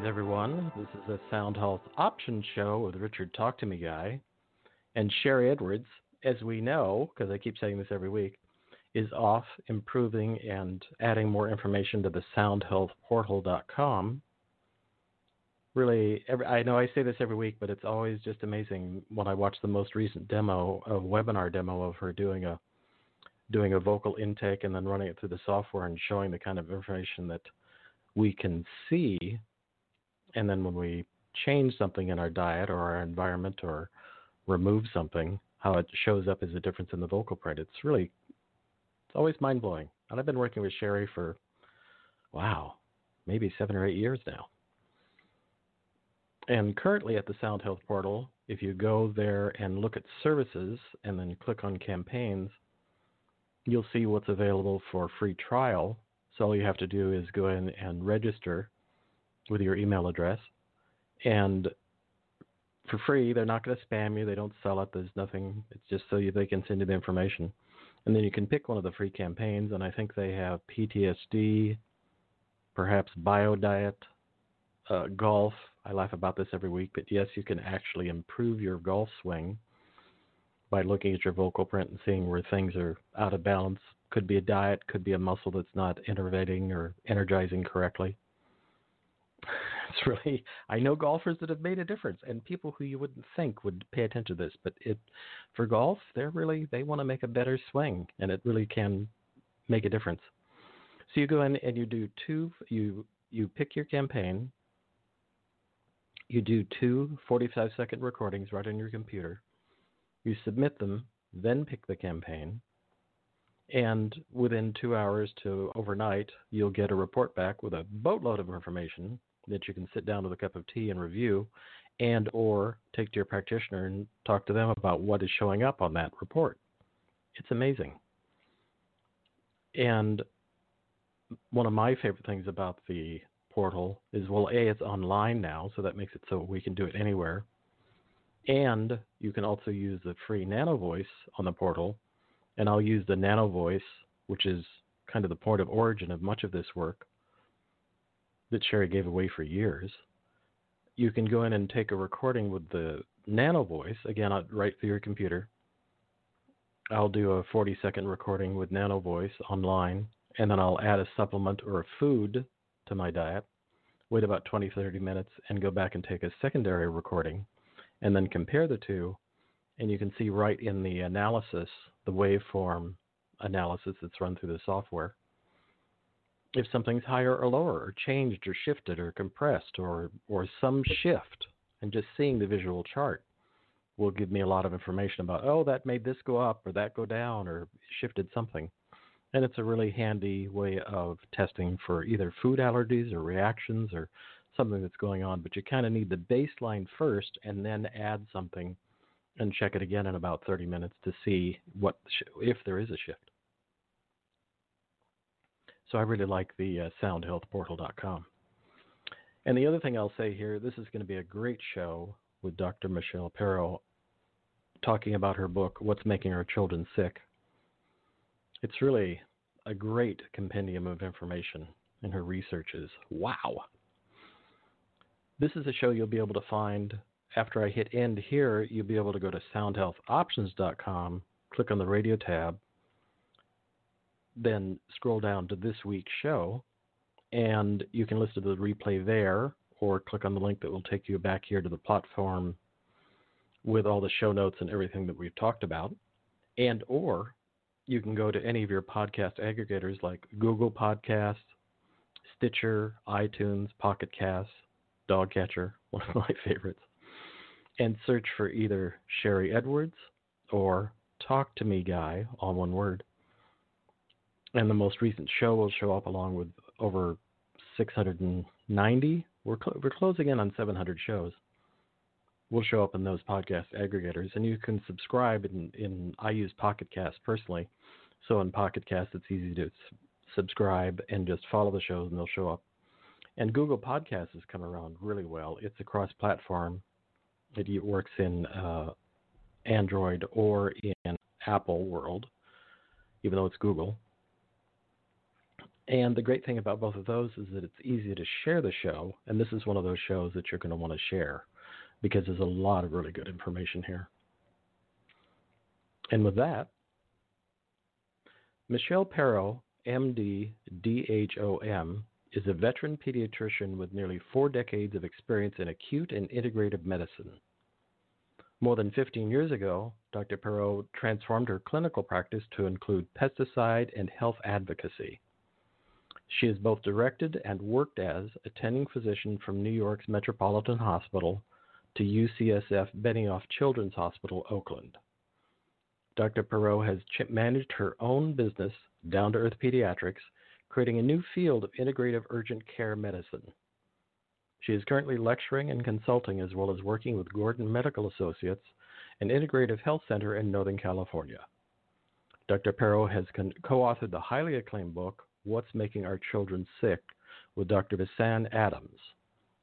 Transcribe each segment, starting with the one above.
Greetings, everyone. This is a Sound Health Options show with Richard Talk to Me Guy. And Sherry Edwards, as we know, because I keep saying this every week, is off improving and adding more information to the soundhealthportal.com. Really, every, I know I say this every week, but it's always just amazing when I watch the most recent demo, a webinar demo of her doing a doing a vocal intake and then running it through the software and showing the kind of information that we can see and then when we change something in our diet or our environment or remove something, how it shows up as a difference in the vocal print. It's really, it's always mind blowing. And I've been working with Sherry for, wow, maybe seven or eight years now. And currently at the Sound Health portal, if you go there and look at services and then click on campaigns, you'll see what's available for free trial. So all you have to do is go in and register with your email address. And for free, they're not going to spam you. They don't sell it. There's nothing. It's just so you, they can send you the information. And then you can pick one of the free campaigns. And I think they have PTSD, perhaps bio diet, uh, golf. I laugh about this every week, but yes, you can actually improve your golf swing by looking at your vocal print and seeing where things are out of balance. Could be a diet, could be a muscle that's not innervating or energizing correctly. It's really I know golfers that have made a difference and people who you wouldn't think would pay attention to this, but it for golf, they're really they want to make a better swing and it really can make a difference. So you go in and you do two you you pick your campaign. You do two 45 second recordings right on your computer. You submit them, then pick the campaign. And within two hours to overnight, you'll get a report back with a boatload of information that you can sit down with a cup of tea and review and or take to your practitioner and talk to them about what is showing up on that report. It's amazing. And one of my favorite things about the portal is well, A, it's online now, so that makes it so we can do it anywhere. And you can also use the free Nano Voice on the portal. And I'll use the Nano Voice, which is kind of the point of origin of much of this work, that Sherry gave away for years. You can go in and take a recording with the Nano Voice, again, uh, right through your computer. I'll do a 40 second recording with Nano Voice online, and then I'll add a supplement or a food to my diet, wait about 20, 30 minutes, and go back and take a secondary recording, and then compare the two. And you can see right in the analysis, the waveform analysis that's run through the software, if something's higher or lower or changed or shifted or compressed or or some shift and just seeing the visual chart will give me a lot of information about oh that made this go up or that go down or shifted something. And it's a really handy way of testing for either food allergies or reactions or something that's going on but you kind of need the baseline first and then add something and check it again in about 30 minutes to see what if there is a shift so I really like the uh, soundhealthportal.com. And the other thing I'll say here, this is going to be a great show with Dr. Michelle Perro talking about her book, What's Making Our Children Sick. It's really a great compendium of information in her research is Wow. This is a show you'll be able to find after I hit end here. You'll be able to go to soundhealthoptions.com, click on the radio tab, then scroll down to this week's show, and you can listen to the replay there, or click on the link that will take you back here to the platform with all the show notes and everything that we've talked about. And or you can go to any of your podcast aggregators like Google Podcasts, Stitcher, iTunes, Pocket Casts, Dogcatcher, one of my favorites, and search for either Sherry Edwards or Talk to Me Guy, all one word and the most recent show will show up along with over 690. We're cl- we're closing in on 700 shows. Will show up in those podcast aggregators, and you can subscribe. In, in I use Pocket Cast personally, so in Pocket Cast it's easy to subscribe and just follow the shows, and they'll show up. And Google Podcasts has come around really well. It's a cross-platform. It works in uh, Android or in Apple world, even though it's Google And the great thing about both of those is that it's easy to share the show, and this is one of those shows that you're going to want to share because there's a lot of really good information here. And with that, Michelle Perro, MD, DHOM, is a veteran pediatrician with nearly four decades of experience in acute and integrative medicine. More than 15 years ago, Dr. Perro transformed her clinical practice to include pesticide and health advocacy. She has both directed and worked as attending physician from New York's Metropolitan Hospital to UCSF Benioff Children's Hospital, Oakland. Dr. Perro has managed her own business, Down to Earth Pediatrics, creating a new field of integrative urgent care medicine. She is currently lecturing and consulting as well as working with Gordon Medical Associates, an integrative health center in Northern California. Dr. Perro has co authored the highly acclaimed book, What's Making Our Children Sick, with Dr. Vincanne Adams,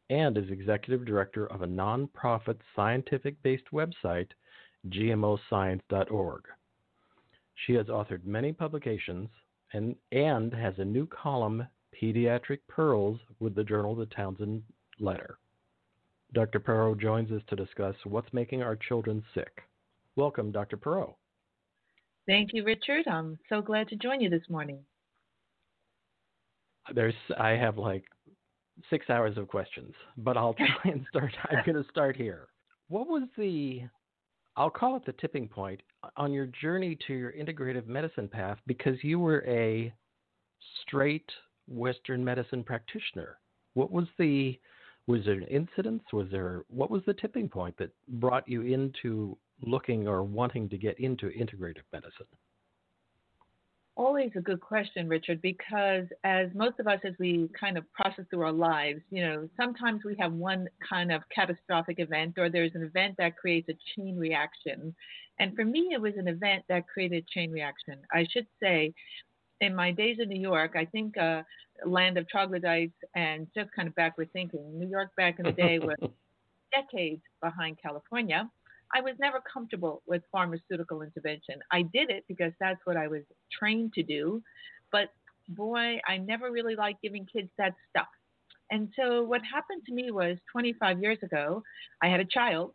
and is executive director of a nonprofit scientific based website, gmoscience.org. She has authored many publications and, and has a new column, Pediatric Pearls, with the journal The Townsend Letter. Dr. Perro joins us to discuss what's making our children sick. Welcome, Dr. Perro. Thank you, Richard. I'm so glad to join you this morning. There's, I have like six hours of questions, but I'll try and start. I'm going to start here. What was the, I'll call it the tipping point on your journey to your integrative medicine path because you were a straight Western medicine practitioner. What was the, was there an incident? Was there, what was the tipping point that brought you into looking or wanting to get into integrative medicine? Always a good question, Richard, because as most of us, as we kind of process through our lives, you know, sometimes we have one kind of catastrophic event or there's an event that creates a chain reaction. And for me, it was an event that created a chain reaction. I should say, in my days in New York, I think uh, land of troglodytes and just kind of backward thinking. New York back in the day was decades behind California. I was never comfortable with pharmaceutical intervention. I did it because that's what I was trained to do. But boy, I never really liked giving kids that stuff. And so what happened to me was 25 years ago, I had a child.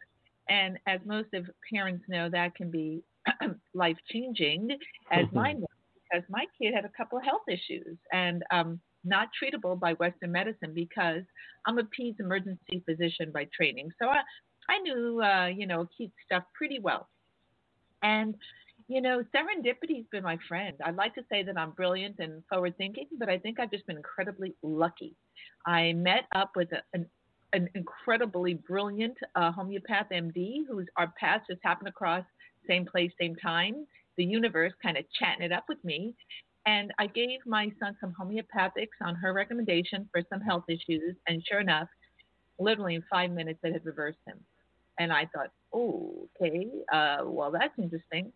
And as most of parents know, that can be life changing, as mm-hmm. mine was, because my kid had a couple of health issues and um, not treatable by Western medicine because I'm a peds emergency physician by training. So I, I knew, uh, you know, acute stuff pretty well. And, you know, serendipity's been my friend. I'd like to say that I'm brilliant and forward thinking, but I think I've just been incredibly lucky. I met up with a, an, an incredibly brilliant uh, homeopath MD whose our paths just happened across same place, same time. The universe kind of chatting it up with me. And I gave my son some homeopathics on her recommendation for some health issues. And sure enough, literally in five minutes, it had reversed him. And I thought, oh, okay, uh, well, that's interesting.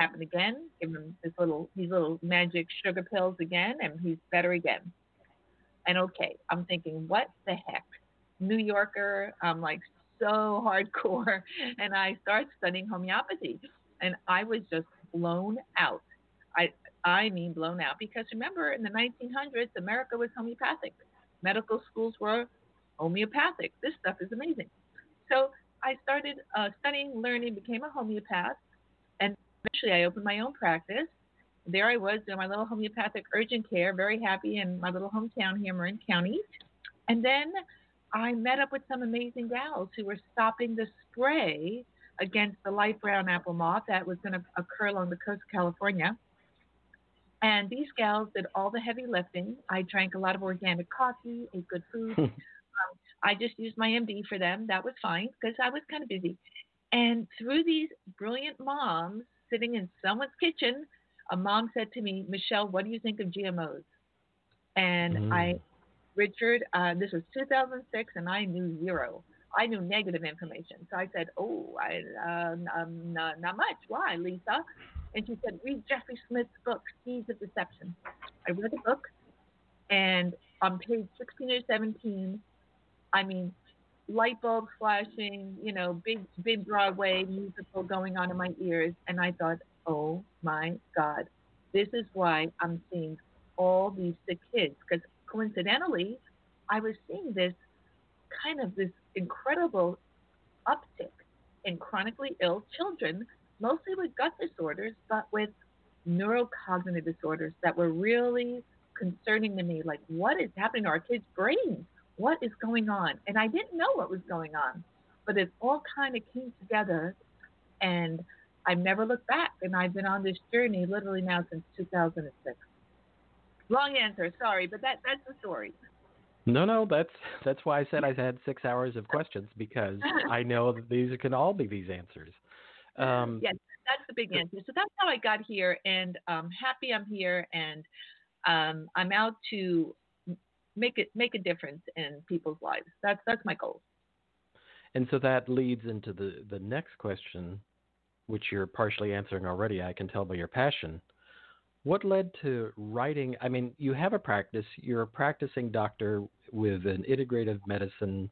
Happened again. Give him this little, these little magic sugar pills again, and he's better again. And okay, I'm thinking, what the heck? New Yorker, I'm like so hardcore, and I start studying homeopathy, and I was just blown out. I I mean blown out because remember in the 1900s America was homeopathic. Medical schools were homeopathic. This stuff is amazing. So I started uh, studying, learning, became a homeopath, and eventually I opened my own practice. There I was doing my little homeopathic urgent care, very happy in my little hometown here, Marin County. And then I met up with some amazing gals who were stopping the spray against the light brown apple moth that was going to occur along the coast of California. And these gals did all the heavy lifting. I drank a lot of organic coffee, ate good food, I just used my MD for them. That was fine because I was kind of busy. And through these brilliant moms sitting in someone's kitchen, a mom said to me, Michelle, what do you think of GMOs? And mm. I, Richard, uh, this was 2006, and I knew zero. I knew negative information. So I said, Oh, I, uh, um, not, not much. Why, Lisa? And she said, Read Jeffrey Smith's book, Seeds of Deception. I read the book, and on page 16 or 17, I mean, light bulbs flashing, you know, big big Broadway musical going on in my ears, and I thought, oh my God, this is why I'm seeing all these sick kids because coincidentally, I was seeing this kind of this incredible uptick in chronically ill children, mostly with gut disorders, but with neurocognitive disorders that were really concerning to me. Like, what is happening to our kids' brains? What is going on? And I didn't know what was going on, but it all kind of came together, and I've never looked back. And I've been on this journey literally now since 2006. Long answer, sorry, but that that's the story. No, no, that's that's why I said I had six hours of questions because I know that these can all be these answers. Um, yes, that's the big answer. So that's how I got here, and I'm happy I'm here, and um, I'm out to make it make a difference in people's lives. That's that's my goal. And so that leads into the the next question, which you're partially answering already. I can tell by your passion. What led to writing? I mean, you have a practice. You're a practicing doctor with an integrative medicine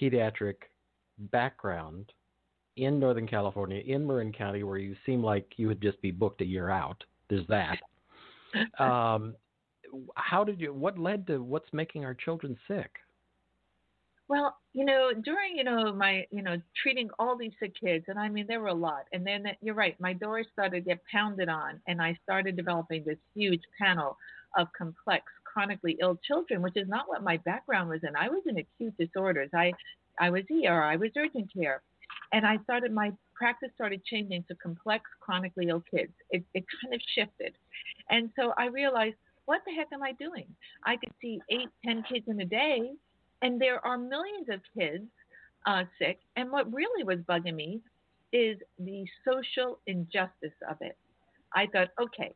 pediatric background in Northern California, in Marin County, where you seem like you would just be booked a year out. There's that. um, how did you? What led to what's making our children sick? Well, you know, during you know my you know treating all these sick kids, and I mean there were a lot. And then you're right, my doors started to get pounded on, and I started developing this huge panel of complex, chronically ill children, which is not what my background was in. I was in acute disorders. I I was ER. I was urgent care, and I started my practice started changing to complex, chronically ill kids. It it kind of shifted, and so I realized, what the heck am I doing? I could see eight, ten kids in a day and there are millions of kids uh, sick. And what really was bugging me is the social injustice of it. I thought, okay,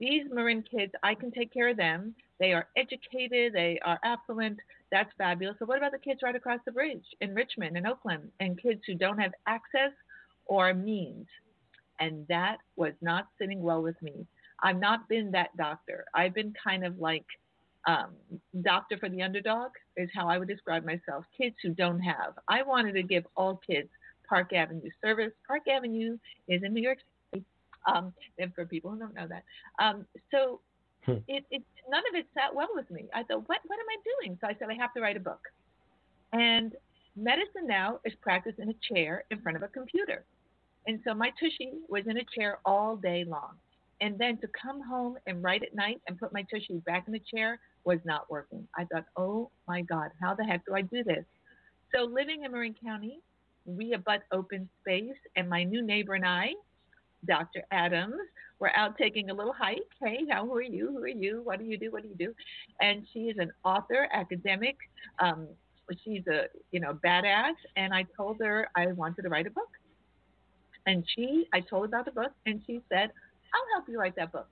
these Marin kids, I can take care of them. They are educated, they are affluent. That's fabulous. So, what about the kids right across the bridge in Richmond and Oakland and kids who don't have access or means? And that was not sitting well with me. I've not been that doctor. I've been kind of like um, doctor for the underdog is how I would describe myself. Kids who don't have. I wanted to give all kids Park Avenue service. Park Avenue is in New York City. Um, and for people who don't know that, um, so hmm. it, it none of it sat well with me. I thought, what what am I doing? So I said, I have to write a book. And medicine now is practiced in a chair in front of a computer. And so my tushy was in a chair all day long. And then to come home and write at night and put my tushy back in the chair was not working. I thought, oh my God, how the heck do I do this? So living in Marin County, we abut open space, and my new neighbor and I, Dr. Adams, were out taking a little hike. Hey, how are you? Who are you? What do you do? What do you do? And she is an author, academic. Um, she's a you know badass, and I told her I wanted to write a book. And she, I told about the book, and she said, I'll help you write that book.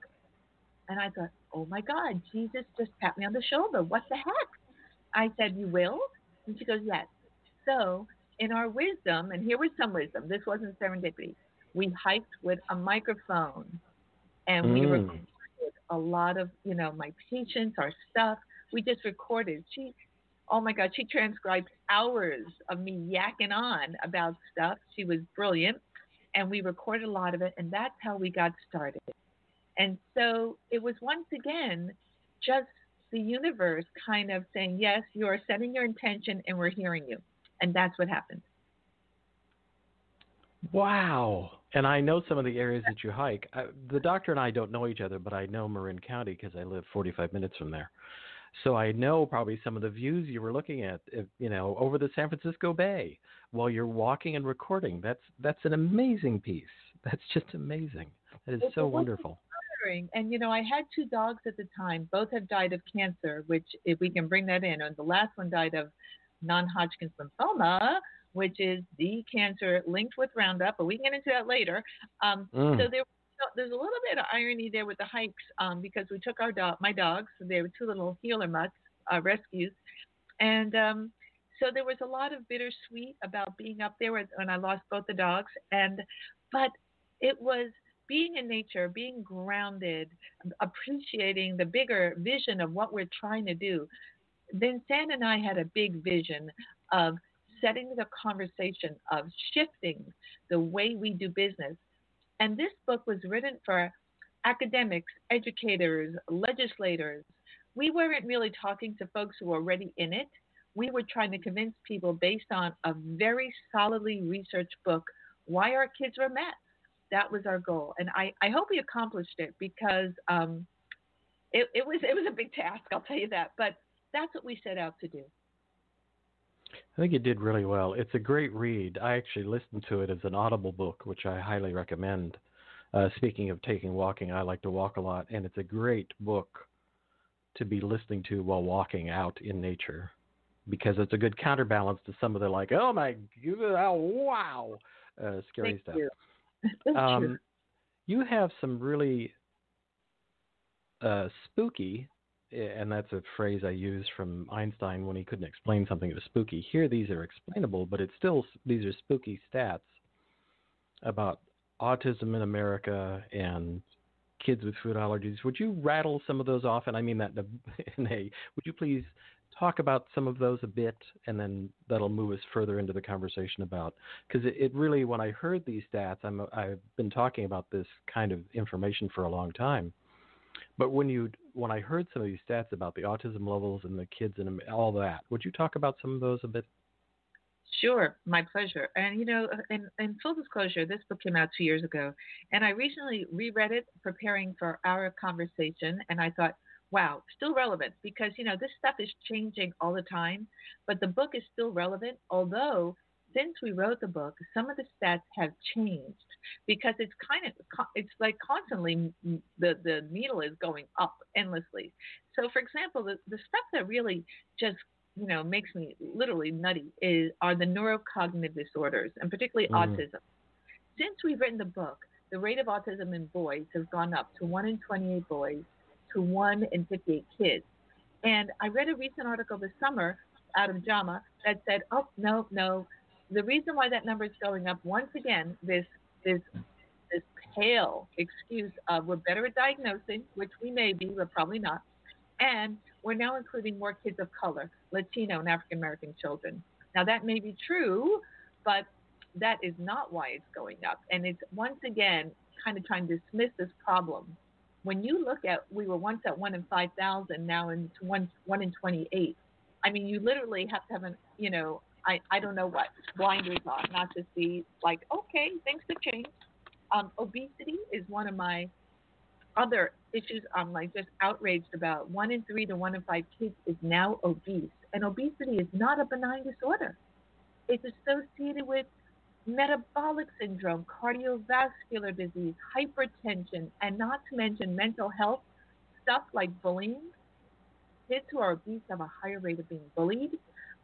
And I thought, oh my God, Jesus just tapped me on the shoulder. What the heck? I said, you will? And she goes, yes. So in our wisdom, and here was some wisdom, this wasn't serendipity, we hiked with a microphone and mm. we recorded a lot of, you know, my patients, our stuff. We just recorded. She, oh my God, she transcribed hours of me yakking on about stuff. She was brilliant and we recorded a lot of it, and that's how we got started. And so it was once again just the universe kind of saying, Yes, you are setting your intention, and we're hearing you. And that's what happened. Wow. And I know some of the areas that you hike. I, the doctor and I don't know each other, but I know Marin County because I live 45 minutes from there. So I know probably some of the views you were looking at, you know, over the San Francisco Bay while you're walking and recording. That's that's an amazing piece. That's just amazing. That is so wonderful. And you know, I had two dogs at the time. Both have died of cancer, which if we can bring that in, and the last one died of non-Hodgkin's lymphoma, which is the cancer linked with Roundup, but we can get into that later. Um, mm. So there there's a little bit of irony there with the hikes um, because we took our dog, my dogs, they were two little heeler mutts, uh, rescues, and um, so there was a lot of bittersweet about being up there when I lost both the dogs, and but it was being in nature, being grounded, appreciating the bigger vision of what we're trying to do. Vincanne and I had a big vision of setting the conversation of shifting the way we do business and this book was written for academics, educators, legislators. We weren't really talking to folks who were already in it. We were trying to convince people based on a very solidly researched book why our kids were met. That was our goal, and I, I hope we accomplished it because um, it, it was it was a big task. I'll tell you that, but that's what we set out to do. I think it did really well. It's a great read. I actually listened to it as an audible book, which I highly recommend. Uh, speaking of taking walking, I like to walk a lot, and it's a great book to be listening to while walking out in nature because it's a good counterbalance to some of the like, oh my, oh, wow, uh, scary Thank stuff. You. um, you have some really uh, spooky, and that's a phrase I use from Einstein when he couldn't explain something that was spooky. Here, these are explainable, but it's still these are spooky stats about autism in America and kids with food allergies. Would you rattle some of those off? And I mean that in a. Would you please talk about some of those a bit, and then that'll move us further into the conversation about because it, it, really, when I heard these stats, I'm I've been talking about this kind of information for a long time. But when you when I heard some of these stats about the autism levels and the kids and all that, would you talk about some of those a bit? Sure, my pleasure. And you know, uh, in, in full disclosure, this book came out two years ago, and I recently reread it preparing for our conversation, and I thought, wow, still relevant because you know this stuff is changing all the time, but the book is still relevant. Although since we wrote the book, some of the stats have changed because it's kind of it's like constantly the the needle is going up endlessly. So, for example, the the stuff that really just you know makes me literally nutty is are the neurocognitive disorders and particularly mm. autism. Since we've written the book, the rate of autism in boys has gone up to one in 28 boys to one in 58 kids. And I read a recent article this summer out of JAMA that said, oh no, no, the reason why that number is going up once again, this this this pale excuse of we're better at diagnosing, which we may be, but probably not, and we're now including more kids of color, Latino and African American children. Now that may be true, but that is not why it's going up, and it's once again kind of trying to dismiss this problem. When you look at, we were once at one in five thousand, now in one one in twenty eight. I mean, you literally have to have an, you know, I, I don't know what blinders on, not to see like, okay, things have changed. Um, obesity is one of my other issues I'm like just outraged about. One in three to one in five kids is now obese. And obesity is not a benign disorder. It's associated with metabolic syndrome, cardiovascular disease, hypertension, and not to mention mental health stuff like bullying. Kids who are obese have a higher rate of being bullied.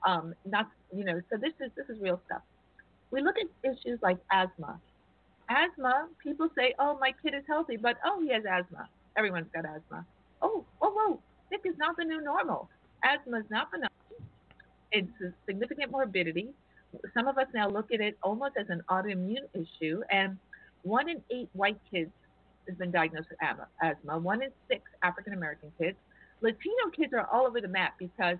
Um, not you know, so this is this is real stuff. We look at issues like asthma. Asthma, people say, "Oh, my kid is healthy," but oh, he has asthma. Everyone's got asthma. Oh, whoa, whoa! Sick is not the new normal. Asthma is not benign. It's a significant morbidity. Some of us now look at it almost as an autoimmune issue, and one in eight white kids has been diagnosed with asthma. One in six African American kids. Latino kids are all over the map because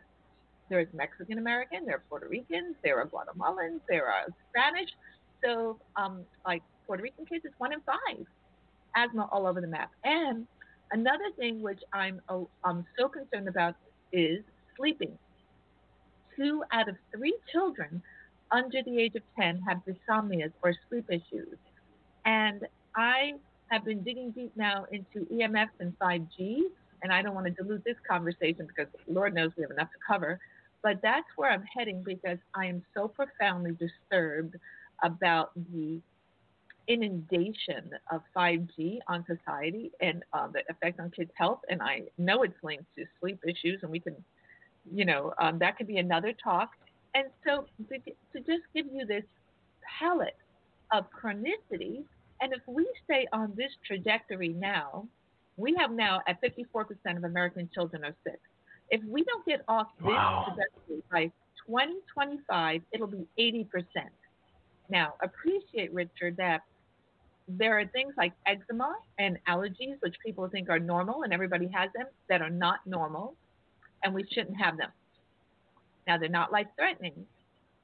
there's Mexican American, there are Puerto Ricans, there are Guatemalans, there are Spanish. So, um, like Puerto Rican kids, it's one in five. Asthma all over the map. And another thing which I'm oh, I'm so concerned about is sleeping. Two out of three children under the age of 10 have dyssomnias or sleep issues. And I have been digging deep now into EMFs and 5G, and I don't want to dilute this conversation because Lord knows we have enough to cover. But that's where I'm heading because I am so profoundly disturbed about the inundation of 5G on society and uh, the effect on kids' health. And I know it's linked to sleep issues, and we can, you know, um, that could be another talk. And so to, to just give you this palette of chronicity, and if we stay on this trajectory now, we have now at 54% of American children are sick. If we don't get off this wow. trajectory by 2025, it'll be 80%. Now, appreciate, Richard, that there are things like eczema and allergies, which people think are normal and everybody has them, that are not normal, and we shouldn't have them. Now, they're not life threatening,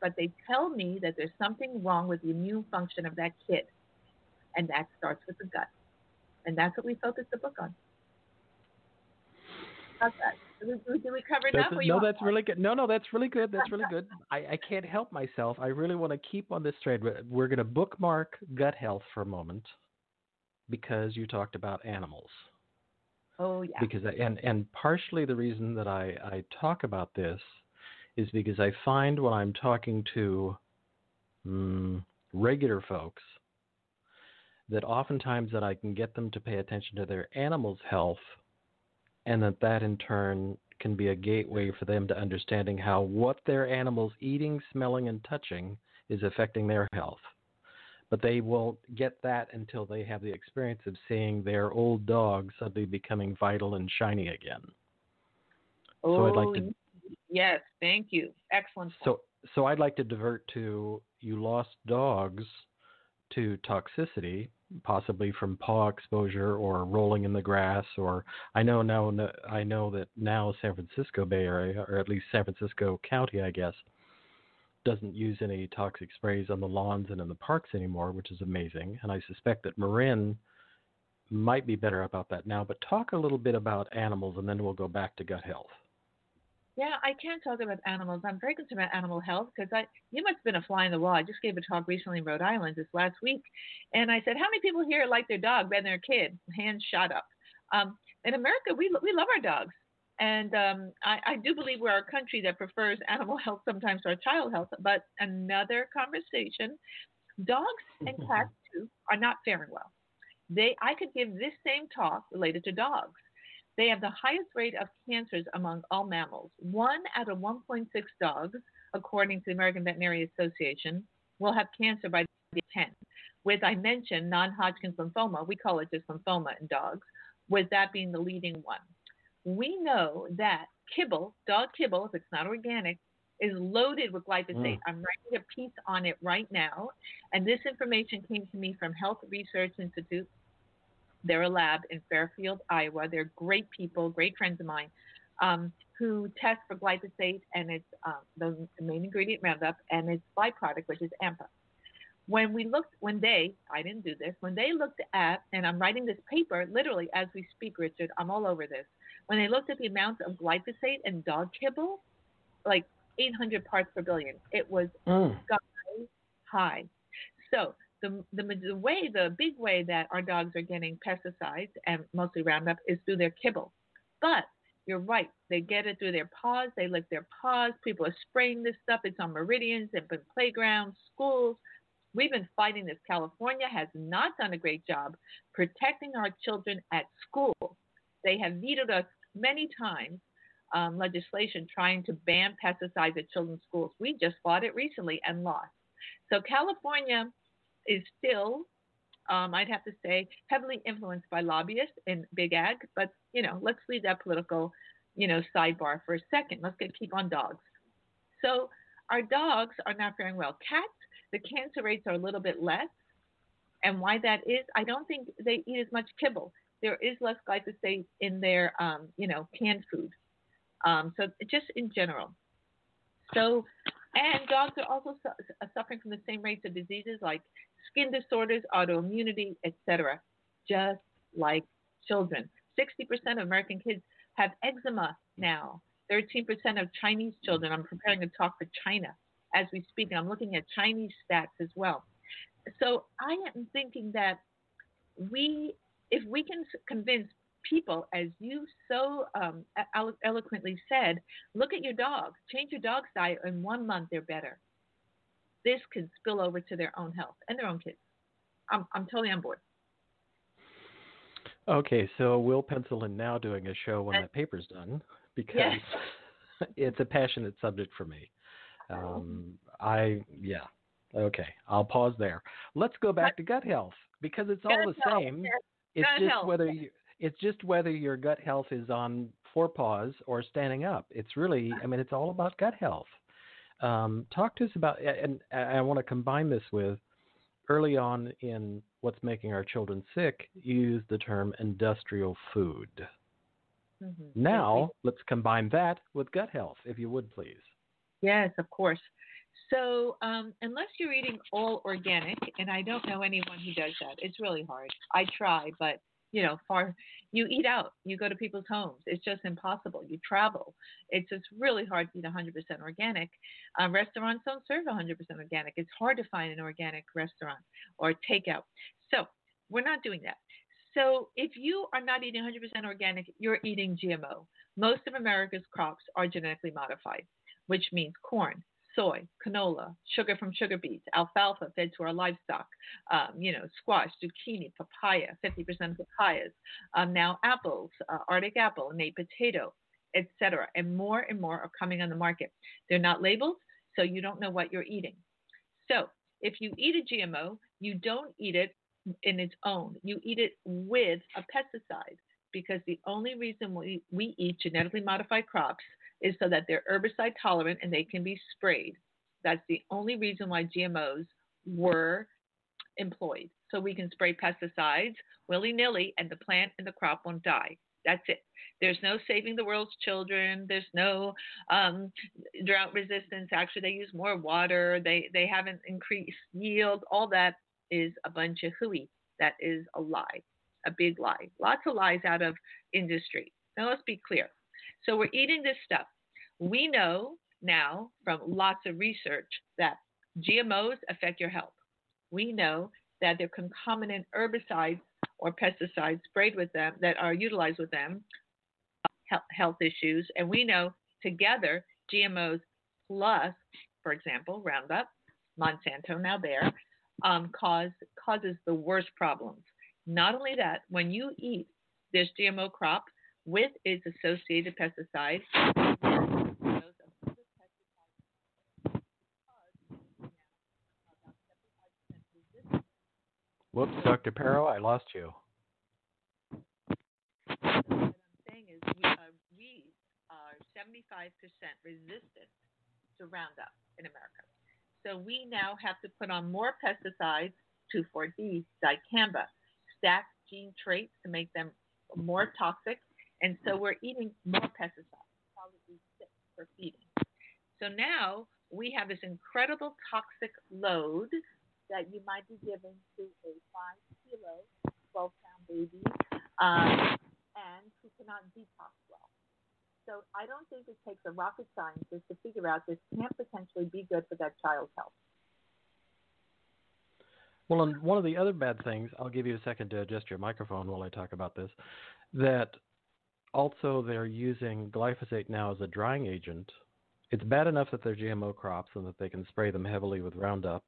but they tell me that there's something wrong with the immune function of that kid, and that starts with the gut. And that's what we focused the book on. How's that? We, did we cover enough? That's, no, that's really good. No, no, that's really good. That's really good. I, I can't help myself. I really want to keep on this thread. We're going to bookmark gut health for a moment because you talked about animals. Oh yeah. Because I, and and partially the reason that I I talk about this is because I find when I'm talking to um, regular folks that oftentimes that I can get them to pay attention to their animals' health and that that in turn can be a gateway for them to understanding how what their animals eating, smelling, and touching is affecting their health. But they won't get that until they have the experience of seeing their old dog suddenly becoming vital and shiny again. Oh, so I'd like oh, to. Oh, yes, thank you. Excellent. So, so I'd like to divert to you lost dogs to toxicity possibly from paw exposure or rolling in the grass or I know now I know that now San Francisco Bay Area or at least San Francisco County I guess doesn't use any toxic sprays on the lawns and in the parks anymore which is amazing and I suspect that Marin might be better about that now but talk a little bit about animals and then we'll go back to gut health yeah, I can talk about animals. I'm very concerned about animal health because I you must have been a fly in the wall. I just gave a talk recently in Rhode Island this last week, and I said, how many people here like their dog better than their kid? Hands shot up. Um, in America, we we love our dogs, and um, I, I do believe we're a country that prefers animal health sometimes to our child health. But another conversation. Dogs and cats too are not faring well. They I could give this same talk related to dogs they have the highest rate of cancers among all mammals. One out of 1.6 dogs, according to the American Veterinary Association, will have cancer by the 10. With, I mentioned, non Hodgkin's lymphoma, we call it just lymphoma in dogs, with that being the leading one. We know that kibble, dog kibble, if it's not organic, is loaded with glyphosate. Mm. I'm writing a piece on it right now, and this information came to me from Health Research Institute they're a lab in Fairfield, Iowa. They're great people, great friends of mine, um, who test for glyphosate and its um, the main ingredient Roundup and its byproduct, which is AMPA. When we looked, when they, I didn't do this, when they looked at, and I'm writing this paper literally as we speak, Richard, I'm all over this. When they looked at the amount of glyphosate and dog kibble, like 800 parts per billion, it was mm. sky high. So the, the, the way, the big way that our dogs are getting pesticides and mostly Roundup is through their kibble. But you're right, they get it through their paws. They lick their paws. People are spraying this stuff. It's on meridians, it's been playgrounds, schools. We've been fighting this. California has not done a great job protecting our children at school. They have vetoed us many times um, legislation trying to ban pesticides at children's schools. We just fought it recently and lost. So California is still, um, I'd have to say, heavily influenced by lobbyists and big ag. But you know, let's leave that political, you know, sidebar for a second. Let's get keep on dogs. So our dogs are not faring well. Cats, the cancer rates are a little bit less. And why that is, I don't think they eat as much kibble. There is less glyphosate in their, um, you know, canned food. Um, so just in general. So, and dogs are also su- uh, suffering from the same rates of diseases like skin disorders, autoimmunity, etc., just like children. 60% of American kids have eczema now. 13% of Chinese children. I'm preparing a talk for China as we speak, and I'm looking at Chinese stats as well. So I am thinking that we, if we can convince people, as you so um, eloquently said, look at your dog, change your dog's diet, in one month they're better this can spill over to their own health and their own kids. I'm, I'm totally on board. Okay, so we'll pencil in now doing a show when that paper's done because yes. it's a passionate subject for me. Um, I yeah. Okay, I'll pause there. Let's go back to gut health because it's all the same. It's gut just health. whether you it's just whether your gut health is on four paws or standing up. It's really I mean it's all about gut health. Um, talk to us about, and I want to combine this with early on in what's making our children sick, you use the term industrial food. Mm-hmm. Now, let's combine that with gut health, if you would please. Yes, of course. So, um, unless you're eating all organic, and I don't know anyone who does that, it's really hard. I try, but you know, far. You eat out. You go to people's homes. It's just impossible. You travel. It's just really hard to eat 100% organic. Uh, restaurants don't serve 100% organic. It's hard to find an organic restaurant or takeout. So we're not doing that. So if you are not eating 100% organic, you're eating GMO. Most of America's crops are genetically modified, which means corn, soy, canola, sugar from sugar beets, alfalfa fed to our livestock, um, you know, squash, zucchini, papaya, 50% papayas, um, now apples, uh, Arctic apple, innate potato, etc. And more and more are coming on the market. They're not labeled, so you don't know what you're eating. So if you eat a GMO, you don't eat it in its own. You eat it with a pesticide because the only reason we, we eat genetically modified crops is so that they're herbicide tolerant and they can be sprayed. That's the only reason why GMOs were employed. So we can spray pesticides willy nilly and the plant and the crop won't die. That's it. There's no saving the world's children. There's no um, drought resistance. Actually, they use more water. They they haven't increased yield. All that is a bunch of hooey. That is a lie, a big lie. Lots of lies out of industry. Now let's be clear. So we're eating this stuff. We know now from lots of research that GMOs affect your health. We know that they're concomitant herbicides or pesticides sprayed with them that are utilized with them health issues. And we know together GMOs plus, for example, Roundup, Monsanto now there, um, cause causes the worst problems. Not only that, when you eat this GMO crop, with its associated pesticides. Whoops, Dr. Perro, I lost you. What I'm saying is we are, we are 75% resistant to Roundup in America. So we now have to put on more pesticides, 2,4-D, dicamba, stacked gene traits to make them more toxic, and so we're eating more pesticides, probably six for feeding. So now we have this incredible toxic load that you might be giving to a five kilo, 12 pound baby um, and who cannot detox well. So I don't think it takes a rocket scientist to figure out this can't potentially be good for that child's health. Well, and one of the other bad things, I'll give you a second to adjust your microphone while I talk about this, that also they're using glyphosate now as a drying agent. It's bad enough that they're GMO crops and that they can spray them heavily with Roundup,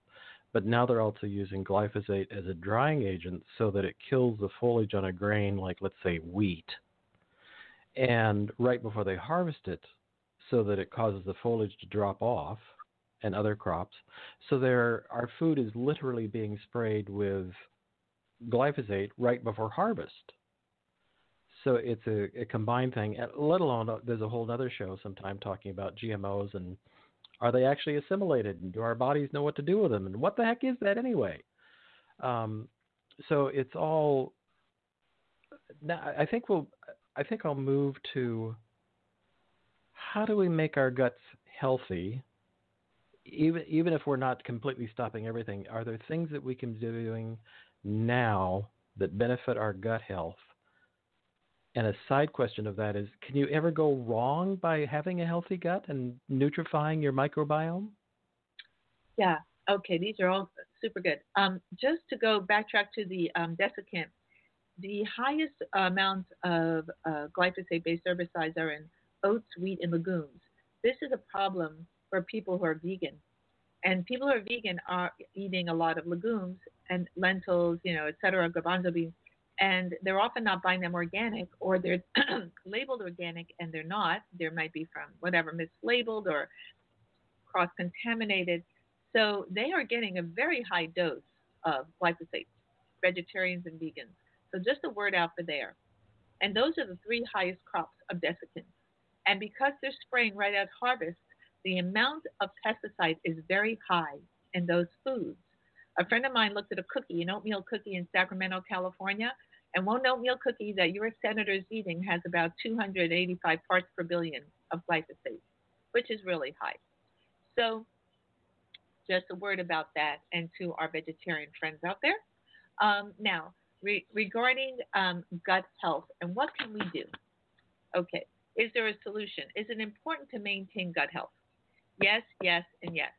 but now they're also using glyphosate as a drying agent so that it kills the foliage on a grain like let's say wheat. And right before they harvest it so that it causes the foliage to drop off and other crops. So there our food is literally being sprayed with glyphosate right before harvest so it's a, a combined thing. Let alone uh, there's a whole other show sometime talking about GMOs and are they actually assimilated and do our bodies know what to do with them and what the heck is that anyway? Um, so it's all. Now I think we'll. I think I'll move to. How do we make our guts healthy? Even even if we're not completely stopping everything, are there things that we can be doing now that benefit our gut health and a side question of that is can you ever go wrong by having a healthy gut and nutrifying your microbiome? Yeah. Okay. These are all super good. Um, just to go backtrack to the um, desiccant, the highest amounts of uh, glyphosate based herbicides are in oats, wheat, and legumes. This is a problem for people who are vegan. And people who are vegan are eating a lot of legumes and lentils, you know, et cetera, garbanzo beans and they're often not buying them organic or they're labeled organic and they're not. There might be from whatever mislabeled or cross contaminated. So they are getting a very high dose of glyphosate, vegetarians and vegans. So just a word out for there. And those are the three highest crops of desiccants. And because they're spraying right at harvest, the amount of pesticide is very high in those foods. A friend of mine looked at a cookie, an oatmeal cookie in Sacramento, California, and one oatmeal cookie that your senator is eating has about 285 parts per billion of glyphosate, which is really high. So, just a word about that and to our vegetarian friends out there. Um, now, re- regarding um, gut health and what can we do? Okay, is there a solution? Is it important to maintain gut health? Yes, yes, and yes.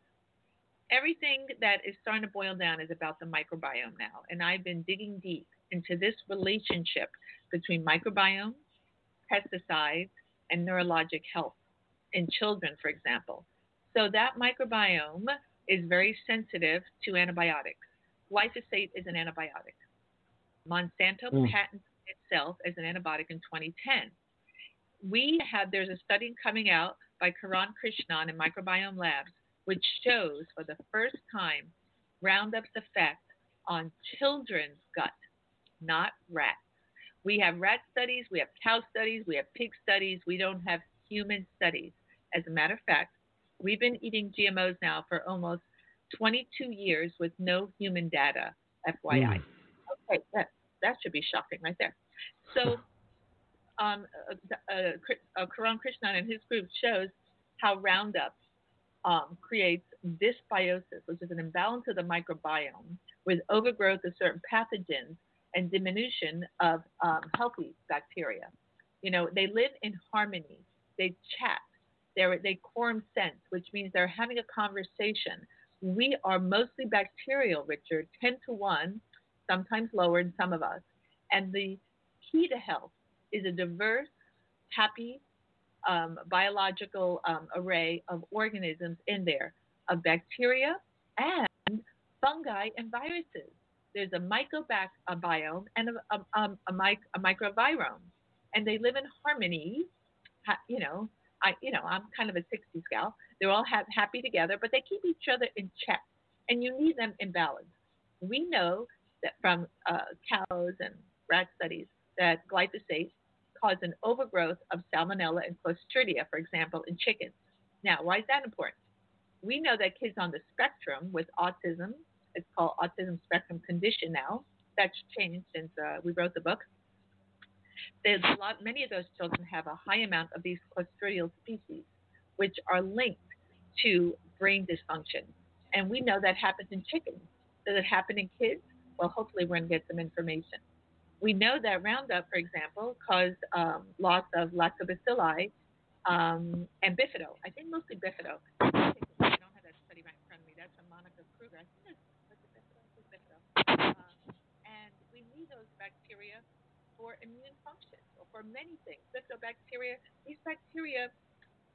Everything that is starting to boil down is about the microbiome now, and I've been digging deep into this relationship between microbiome, pesticides, and neurologic health in children, for example. So that microbiome is very sensitive to antibiotics. Glyphosate is an antibiotic. Monsanto mm. patented itself as an antibiotic in 2010. We have there's a study coming out by Kiran Krishnan in Microbiome Labs, which shows for the first time Roundup's effect on children's gut, not rats. We have rat studies, we have cow studies, we have pig studies, we don't have human studies. As a matter of fact, we've been eating GMOs now for almost 22 years with no human data, FYI. Mm. Okay, that, that should be shocking right there. So, um, uh, uh, uh, Kiran Krishnan and his group shows how Roundup um, creates dysbiosis, which is an imbalance of the microbiome with overgrowth of certain pathogens and diminution of um, healthy bacteria. You know, they live in harmony. They chat. They're, they quorum sense, which means they're having a conversation. We are mostly bacterial, Richard, 10 to 1, sometimes lower in some of us. And the key to health is a diverse, happy, um, biological um, array of organisms in there, of bacteria and fungi and viruses there's a microbiome and a, a, a, a, mic, a and they live in harmony. You know, I you know I'm kind of a 60s gal. They're all ha- happy together, but they keep each other in check, and you need them in balance. We know that from uh, cows and rat studies that glyphosate cause an overgrowth of salmonella and clostridia, for example, in chickens. Now, why is that important? We know that kids on the spectrum with autism, it's called autism spectrum condition now. That's changed since uh, we wrote the book. There's a lot. Many of those children have a high amount of these clostridial species, which are linked to brain dysfunction, and we know that happens in chickens. Does it happen in kids? Well, hopefully we're going to get some information. We know that Roundup, for example, caused um, loss of lactobacilli um, and bifido. I think mostly bifido. I don't have that study right in front of me. That's from Monica Kruger. I think um, and we need those bacteria for immune function or for many things. Bifidobacteria, these bacteria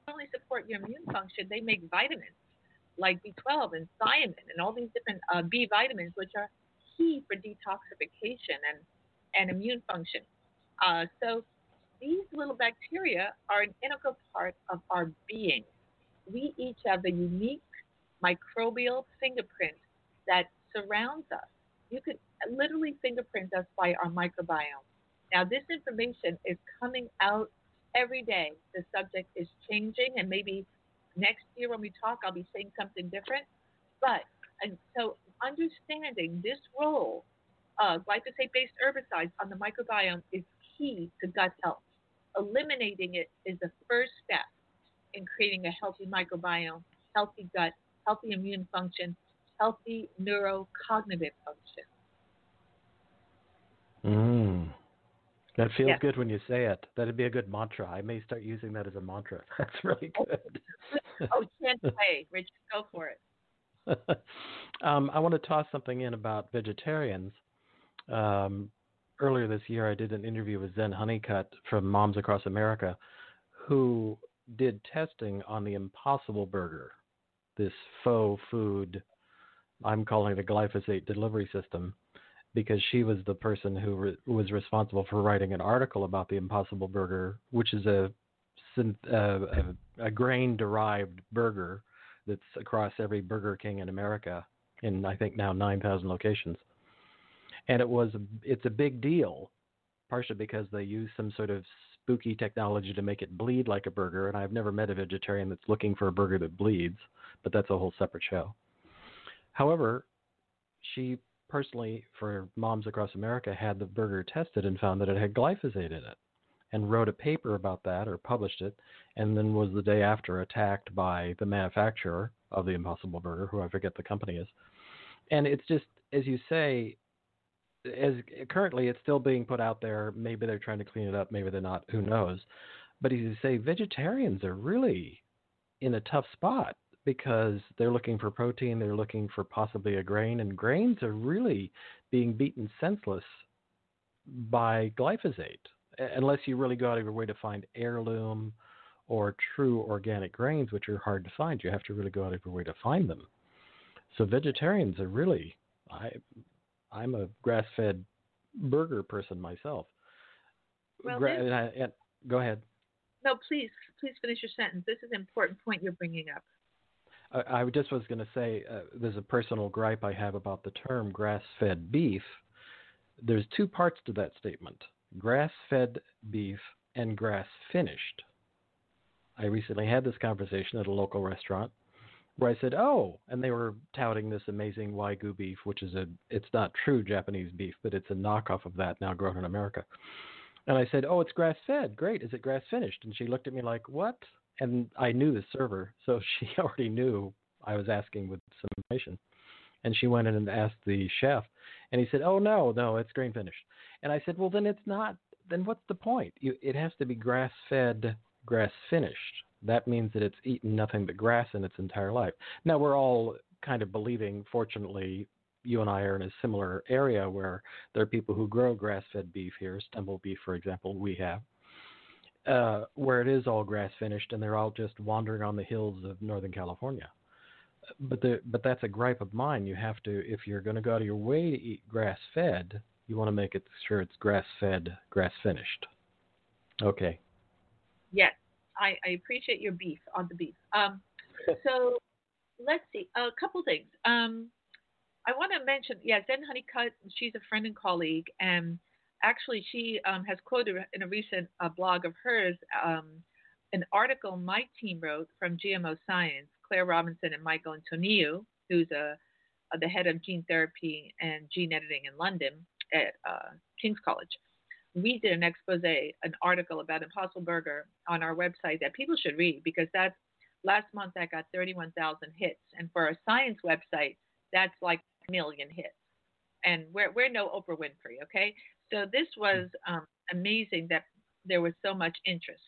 not only support your immune function, they make vitamins like B12 and thiamine and all these different uh, B vitamins, which are key for detoxification and, and immune function. Uh, so these little bacteria are an integral part of our being. We each have a unique microbial fingerprint that surrounds us. You could literally fingerprint us by our microbiome. Now, this information is coming out every day. The subject is changing, and maybe next year when we talk, I'll be saying something different. But, and so understanding this role of glyphosate based herbicides on the microbiome is key to gut health. Eliminating it is the first step in creating a healthy microbiome, healthy gut, healthy immune function, healthy neurocognitive function. Mm. That feels yeah. good when you say it. That'd be a good mantra. I may start using that as a mantra. That's really good. oh, chant away, Rich. Go for it. um, I want to toss something in about vegetarians. Um, earlier this year, I did an interview with Zen Honeycutt from Moms Across America, who did testing on the Impossible Burger, this faux food I'm calling it a glyphosate delivery system because she was the person who re- was responsible for writing an article about the Impossible Burger, which is a uh, a, a grain derived burger that's across every Burger King in America in I think now 9,000 locations. And it was it's a big deal, partially because they use some sort of spooky technology to make it bleed like a burger. And I've never met a vegetarian that's looking for a burger that bleeds, but that's a whole separate show. However, she personally, for Moms Across America, had the burger tested and found that it had glyphosate in it and wrote a paper about that or published it, and then was the day after attacked by the manufacturer of the Impossible Burger, who I forget the company is. And it's just, as you say, as currently it's still being put out there. Maybe they're trying to clean it up. Maybe they're not. Who knows? But as you say, vegetarians are really in a tough spot because they're looking for protein. They're looking for possibly a grain, and grains are really being beaten senseless by glyphosate unless you really go out of your way to find heirloom or true organic grains, which are hard to find. You have to really go out of your way to find them. So vegetarians are really, I, I'm a grass-fed burger person myself. Well, Gra- and I, and, go ahead. No, please, please finish your sentence. This is an important point you're bringing up. I, just was going to say uh, there's a personal gripe I have about the term grass-fed beef. There's two parts to that statement: grass-fed beef and grass-finished. I recently had this conversation at a local restaurant where I said, "Oh," and they were touting this amazing wagyu beef, which is a it's not true Japanese beef, but it's a knockoff of that now grown in America. And I said, "Oh, it's grass fed. Great. Is it grass finished?" And she looked at me like, "What?" And I knew the server, so she already knew I was asking with some information. And she went in and asked the chef, and he said, "Oh no, no, it's grain finished." And I said, "Well, then it's not. Then what's the point? You, it has to be grass fed, grass finished." that means that it's eaten nothing but grass in its entire life. Now, we're all kind of believing, fortunately, you and I are in a similar area where there are people who grow grass fed beef here, Stemple beef, for example, we have, uh, where it is all grass finished and they're all just wandering on the hills of Northern California. But the, but that's a gripe of mine. You have to, if you're going to go out of your way to eat grass fed, you want to make it sure it's grass fed, grass finished. Okay. Yes, I, I appreciate your beef on the beef. Um, so let's see a couple things. Um, I want to mention, yeah, Zen Honeycutt. She's a friend and colleague, and actually, she um, has quoted in a recent uh, blog of hers um, an article my team wrote from GMO Science. Claire Robinson and Michael Antoniou, who's a, a, the head of gene therapy and gene editing in London at uh, King's College we did an expose, an article about Impossible Burger on our website that people should read because that's last month that got 31,000 hits, and for a science website, that's like a million hits. And we're we're no Oprah Winfrey, okay? So this was um, amazing that there was so much interest.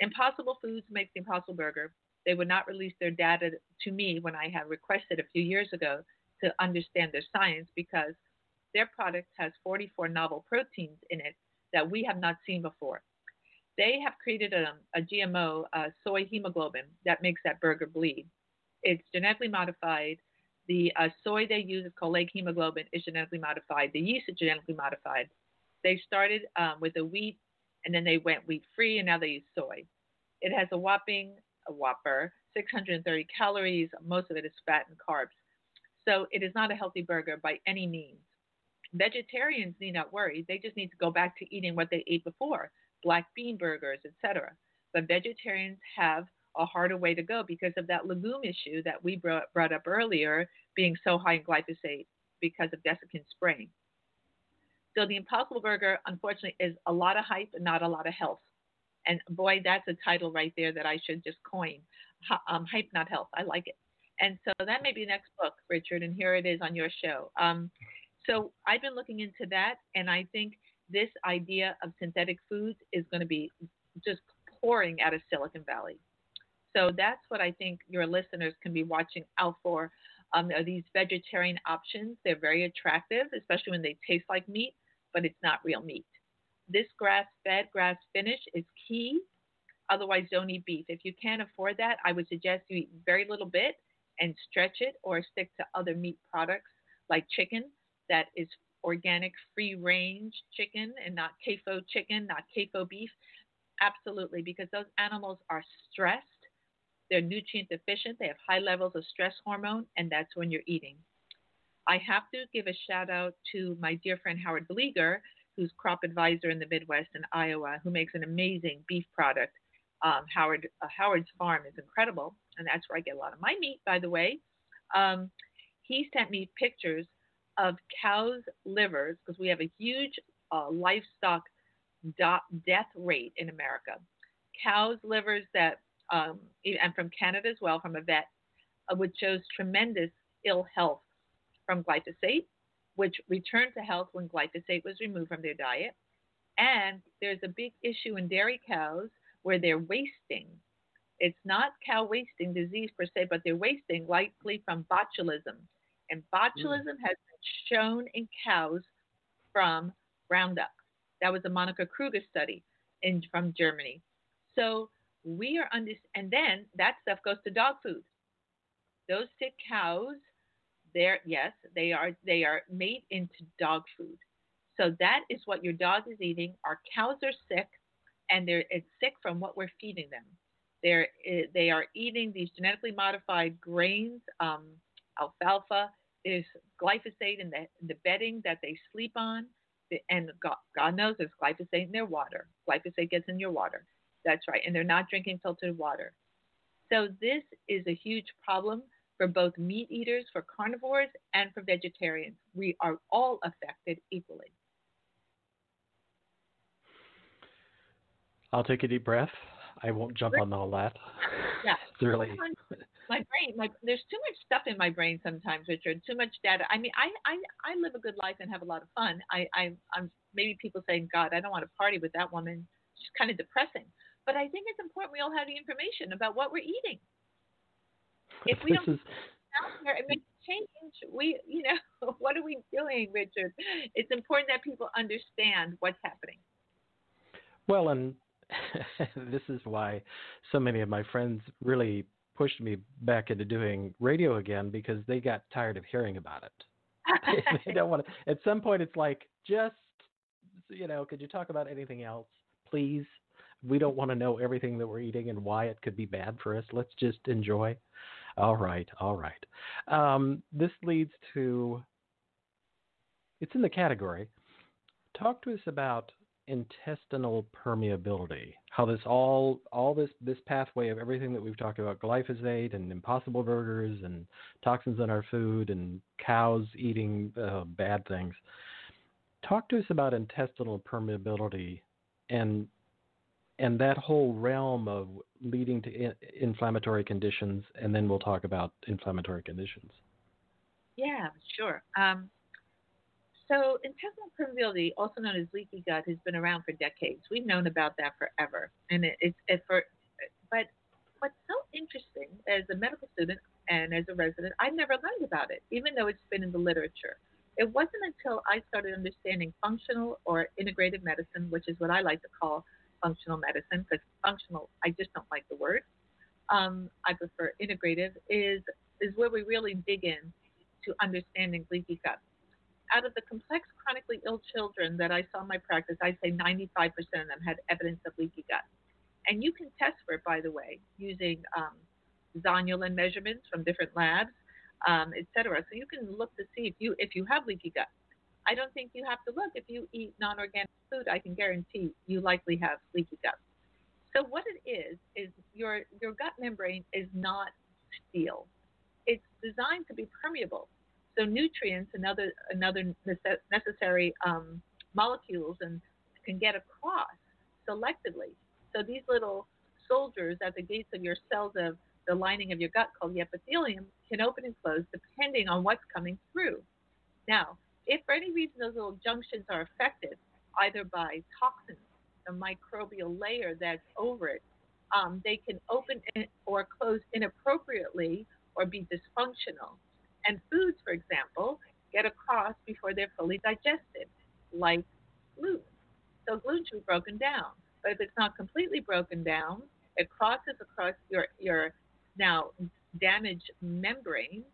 Impossible Foods makes the Impossible Burger. They would not release their data to me when I had requested a few years ago to understand their science because their product has 44 novel proteins in it that we have not seen before. They have created a, a GMO uh, soy hemoglobin that makes that burger bleed. It's genetically modified. The uh, soy they use is called hemoglobin is genetically modified. The yeast is genetically modified. They started um, with a wheat and then they went wheat free and now they use soy. It has a whopping, a whopper, 630 calories. Most of it is fat and carbs. So it is not a healthy burger by any means. Vegetarians need not worry. They just need to go back to eating what they ate before, black bean burgers, etc. But vegetarians have a harder way to go because of that legume issue that we brought, brought up earlier being so high in glyphosate because of desiccant spraying. So the Impossible Burger, unfortunately, is a lot of hype and not a lot of health. And boy, that's a title right there that I should just coin. Um, hype, not health. I like it. And so that may be the next book, Richard, and here it is on your show. Um, so I've been looking into that, and I think this idea of synthetic foods is going to be just pouring out of Silicon Valley. So that's what I think your listeners can be watching out for. Um, are these vegetarian options? They're very attractive, especially when they taste like meat, but it's not real meat. This grass fed, grass finished is key. Otherwise, don't eat beef. If you can't afford that, I would suggest you eat very little bit and stretch it or stick to other meat products like chicken that is organic, free range chicken and not CAFO chicken, not CAFO beef? Absolutely, because those animals are stressed, they're nutrient deficient, they have high levels of stress hormone, and that's when you're eating. I have to give a shout out to my dear friend Howard Vlieger, who's crop advisor in the Midwest in Iowa, who makes an amazing beef product. Um, Howard uh, Howard's farm is incredible, and that's where I get a lot of my meat, by the way. Um, he sent me pictures of cows' livers, because we have a huge uh, livestock death rate in America. Cows' livers that, um, and from Canada as well, from a vet, uh, which shows tremendous ill health from glyphosate. which returned to health when glyphosate was removed from their diet. And there's a big issue in dairy cows where they're wasting. It's not cow wasting disease per se, but they're wasting likely from botulism. And botulism mm. has been shown in cows from Roundup. That was a Monica Kruger study in, from Germany. So we are under, and then that stuff goes to dog food. Those sick cows, they're yes, they are they are made into dog food. So that is what your dog is eating. Our cows are sick, and they're it's sick from what we're feeding them. They're eh, they are eating these genetically modified grains, um, alfalfa. There's glyphosate in the the bedding that they sleep on, and God, God knows there's glyphosate in their water. Glyphosate gets in your water. That's right, and they're not drinking filtered water. So this is a huge problem for both meat eaters, for carnivores, and for vegetarians. We are all affected equally. I'll take a deep breath. I won't jump on all that. Yeah, it's really. My brain, my, there's too much stuff in my brain sometimes, Richard. Too much data. I mean, I, I, I live a good life and have a lot of fun. I, I, I'm maybe people saying, God, I don't want to party with that woman. She's kind of depressing. But I think it's important we all have the information about what we're eating. If we don't is... there, makes change. We, you know, what are we doing, Richard? It's important that people understand what's happening. Well, and this is why so many of my friends really pushed me back into doing radio again because they got tired of hearing about it. they don't want to. At some point, it's like just you know, could you talk about anything else, please? We don't want to know everything that we're eating and why it could be bad for us. Let's just enjoy. All right, all right. Um, this leads to. It's in the category. Talk to us about intestinal permeability. How this all all this this pathway of everything that we've talked about glyphosate and impossible burgers and toxins in our food and cows eating uh, bad things. Talk to us about intestinal permeability and and that whole realm of leading to in, inflammatory conditions and then we'll talk about inflammatory conditions. Yeah, sure. Um, so intestinal permeability, also known as leaky gut, has been around for decades. We've known about that forever, and it, it's it for. But what's so interesting as a medical student and as a resident, I never learned about it, even though it's been in the literature. It wasn't until I started understanding functional or integrative medicine, which is what I like to call functional medicine, because functional, I just don't like the word. Um, I prefer integrative. Is is where we really dig in to understanding leaky gut out of the complex chronically ill children that I saw in my practice, I'd say 95% of them had evidence of leaky gut. And you can test for it, by the way, using um, zonulin measurements from different labs, um, et cetera. So you can look to see if you if you have leaky gut. I don't think you have to look. If you eat non-organic food, I can guarantee you likely have leaky gut. So what it is is your your gut membrane is not steel. It's designed to be permeable. So nutrients and other another necessary um, molecules and can get across selectively. So these little soldiers at the gates of your cells of the lining of your gut called the epithelium can open and close depending on what's coming through. Now, if for any reason those little junctions are affected, either by toxins, the microbial layer that's over it, um, they can open or close inappropriately or be dysfunctional. And foods, for example, get across before they're fully digested, like gluten. So gluten should be broken down. But if it's not completely broken down, it crosses across your, your now damaged membrane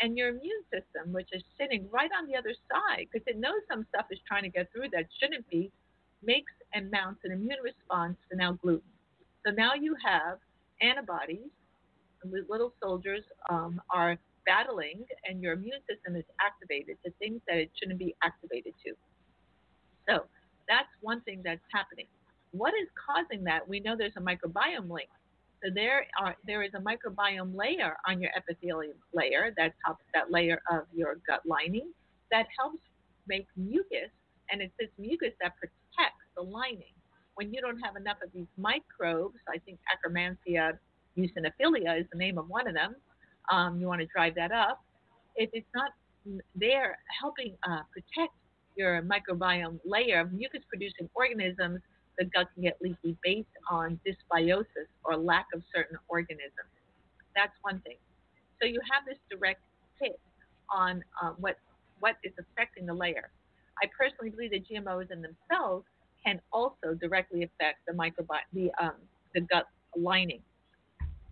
and your immune system, which is sitting right on the other side, because it knows some stuff is trying to get through that shouldn't be, makes and mounts an immune response to now gluten. So now you have antibodies, little soldiers um, are battling and your immune system is activated to things that it shouldn't be activated to. So that's one thing that's happening. What is causing that? We know there's a microbiome link. So there are there is a microbiome layer on your epithelium layer, that top that layer of your gut lining, that helps make mucus, and it's this mucus that protects the lining. When you don't have enough of these microbes, I think Akkermansia muciniphila is the name of one of them, um, you want to drive that up. If it's not they're helping uh, protect your microbiome layer of mucus producing organisms. The gut can get leaky based on dysbiosis or lack of certain organisms. That's one thing. So you have this direct hit on um, what what is affecting the layer. I personally believe that GMOs in themselves can also directly affect the microbiome, the um, the gut lining.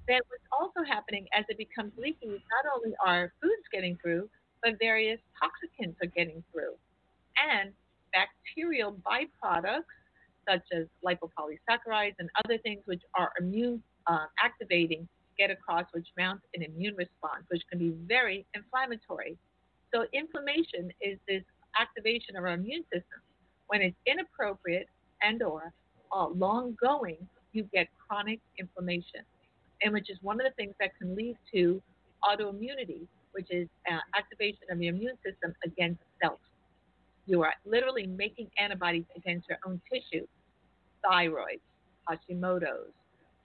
Then what's also happening as it becomes leaky, not only are foods getting through, but various toxicants are getting through, and bacterial byproducts such as lipopolysaccharides and other things which are immune uh, activating get across, which mounts an immune response, which can be very inflammatory. So inflammation is this activation of our immune system. When it's inappropriate and or uh, long going, you get chronic inflammation, and which is one of the things that can lead to autoimmunity, which is uh, activation of the immune system against self. You are literally making antibodies against your own tissue, thyroid, Hashimoto's,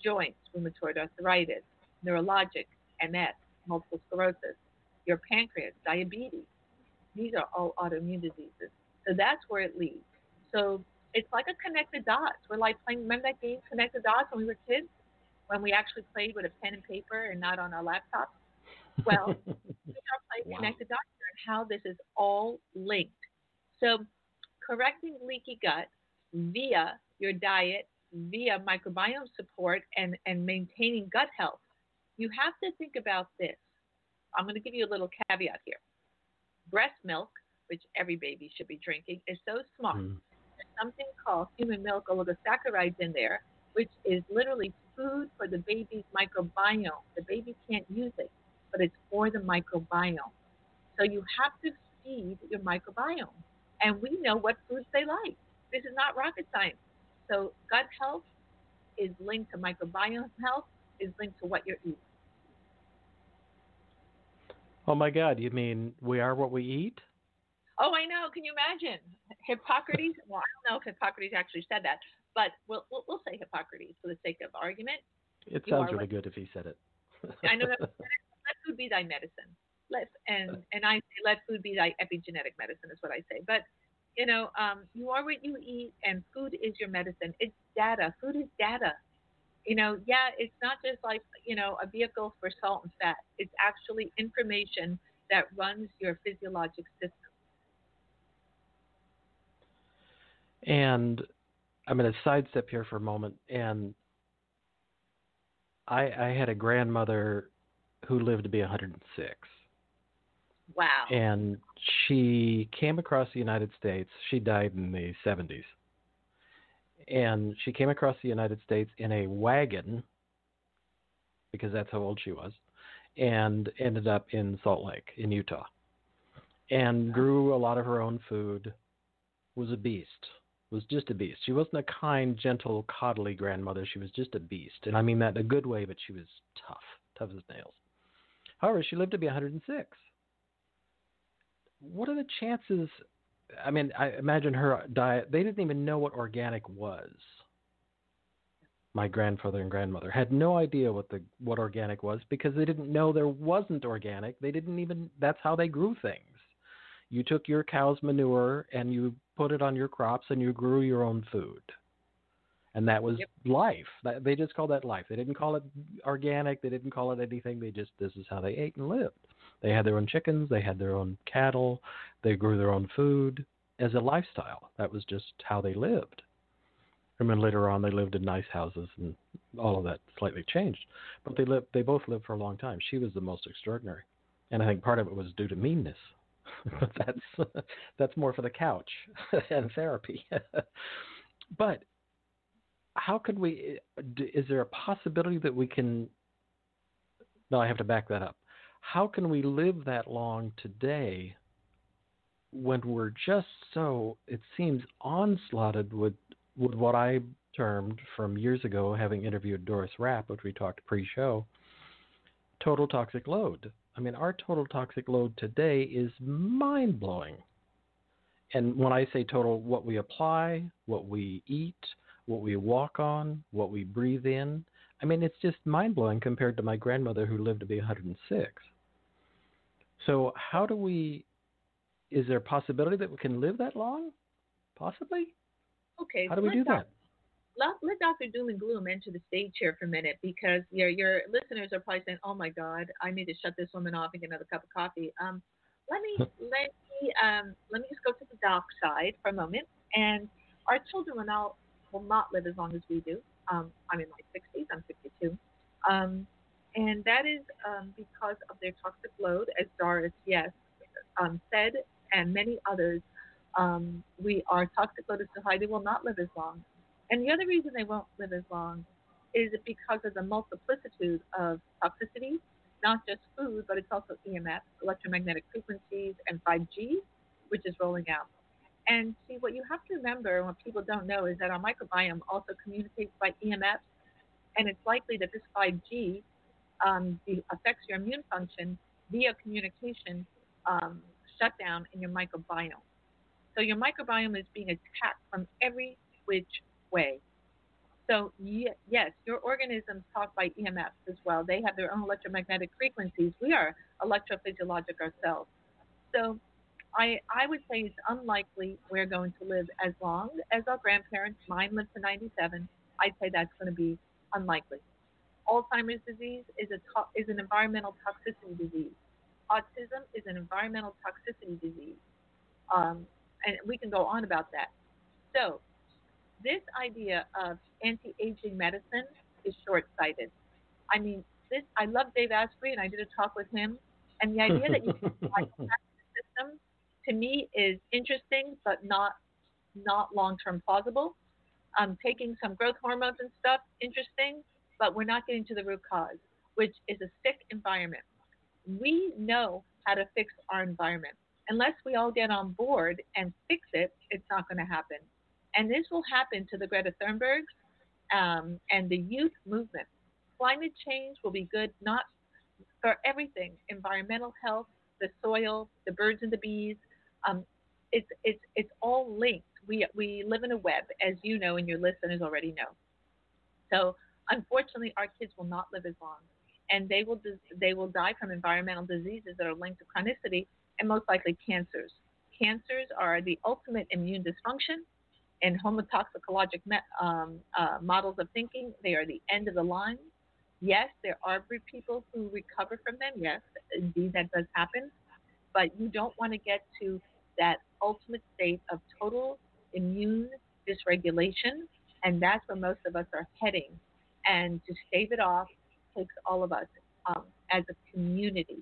joints, rheumatoid arthritis, neurologic, MS, multiple sclerosis, your pancreas, diabetes. These are all autoimmune diseases. So that's where it leads. So it's like a connected dots. We're like playing, remember that game, Connected Dots, when we were kids? When we actually played with a pen and paper and not on our laptops? Well, we are playing wow. Connected Dots and how this is all linked. So correcting leaky gut via your diet, via microbiome support, and, and maintaining gut health, you have to think about this. I'm going to give you a little caveat here. Breast milk, which every baby should be drinking, is so smart. Mm. There's something called human milk oligosaccharides in there, which is literally food for the baby's microbiome. The baby can't use it, but it's for the microbiome. So you have to feed your microbiome. And we know what foods they like. This is not rocket science. So gut health is linked to microbiome health, is linked to what you're eating. Oh my God! You mean we are what we eat? Oh, I know. Can you imagine Hippocrates? well, I don't know if Hippocrates actually said that, but we'll we'll, we'll say Hippocrates for the sake of argument. It sounds really good if he said it. I know that. Let food be thy medicine. Let and and I say let food be thy epigenetic medicine is what I say. But you know, um, you are what you eat, and food is your medicine. It's data. Food is data you know, yeah, it's not just like, you know, a vehicle for salt and fat. It's actually information that runs your physiologic system. And I'm going to sidestep here for a moment. And I, I had a grandmother who lived to be 106. Wow. And she came across the United States. She died in the 70s and she came across the United States in a wagon because that's how old she was, and ended up in Salt Lake in Utah, and grew a lot of her own food. Was a beast. Was just a beast. She wasn't a kind, gentle, coddly grandmother. She was just a beast, and I mean that in a good way. But she was tough, tough as nails. However, she lived to be 106. What are the chances I mean, I imagine her diet. They didn't even know what organic was. My grandfather and grandmother had no idea what the what organic was because they didn't know there wasn't organic. They didn't even. That's how they grew things. You took your cow's manure and you put it on your crops and you grew your own food. And that was yep. life. They just called that life. They didn't call it organic. They didn't call it anything. They just this is how they ate and lived. They had their own chickens, they had their own cattle, they grew their own food as a lifestyle. That was just how they lived. And then later on, they lived in nice houses, and all of that slightly changed. But they lived. They both lived for a long time. She was the most extraordinary, and I think part of it was due to meanness. but that's that's more for the couch and therapy. but how could we? Is there a possibility that we can? No, I have to back that up how can we live that long today when we're just so it seems onslaughted with with what I termed from years ago, having interviewed Doris Rapp, which we talked pre-show, total toxic load. I mean, our total toxic load today is mind blowing. And when I say total, what we apply, what we eat, what we walk on, what we breathe in, I mean, it's just mind blowing compared to my grandmother who lived to be 106. So, how do we is there a possibility that we can live that long? Possibly. Okay. How do we do that? Let, let Dr. Doom and Gloom enter the stage here for a minute because your your listeners are probably saying, "Oh my God, I need to shut this woman off and get another cup of coffee." Um, let me let me um, let me just go to the dark side for a moment. And our children will not will not live as long as we do. Um, I'm in my 60s. I'm 62. Um, and that is um, because of their toxic load, as Doris Yes um, said, and many others. Um, we are toxic load high they will not live as long. And the other reason they won't live as long is because of the multiplicitude of toxicity, not just food, but it's also EMF, electromagnetic frequencies, and 5G, which is rolling out. And see, what you have to remember, what people don't know, is that our microbiome also communicates by EMFs, and it's likely that this 5G um, affects your immune function via communication um, shutdown in your microbiome. So your microbiome is being attacked from every which way. So yes, your organisms talk by EMFs as well. They have their own electromagnetic frequencies. We are electrophysiologic ourselves. So I, I would say it's unlikely we're going to live as long as our grandparents. Mine lived to 97. I'd say that's going to be unlikely. Alzheimer's disease is, a to- is an environmental toxicity disease. Autism is an environmental toxicity disease. Um, and we can go on about that. So, this idea of anti aging medicine is short sighted. I mean, this I love Dave Asprey, and I did a talk with him. And the idea that you can to me is interesting, but not not long term plausible. Um, taking some growth hormones and stuff, interesting, but we're not getting to the root cause, which is a sick environment. We know how to fix our environment. Unless we all get on board and fix it, it's not going to happen. And this will happen to the Greta Thunbergs um, and the youth movement. Climate change will be good not for everything environmental health, the soil, the birds and the bees. Um, it's, it's, it's all linked. We, we live in a web, as you know, and your listeners already know. So, unfortunately, our kids will not live as long, and they will, they will die from environmental diseases that are linked to chronicity and most likely cancers. Cancers are the ultimate immune dysfunction and homotoxicologic um, uh, models of thinking, they are the end of the line. Yes, there are people who recover from them. Yes, indeed, that does happen. But you don't want to get to that ultimate state of total immune dysregulation. And that's where most of us are heading. And to stave it off takes all of us um, as a community.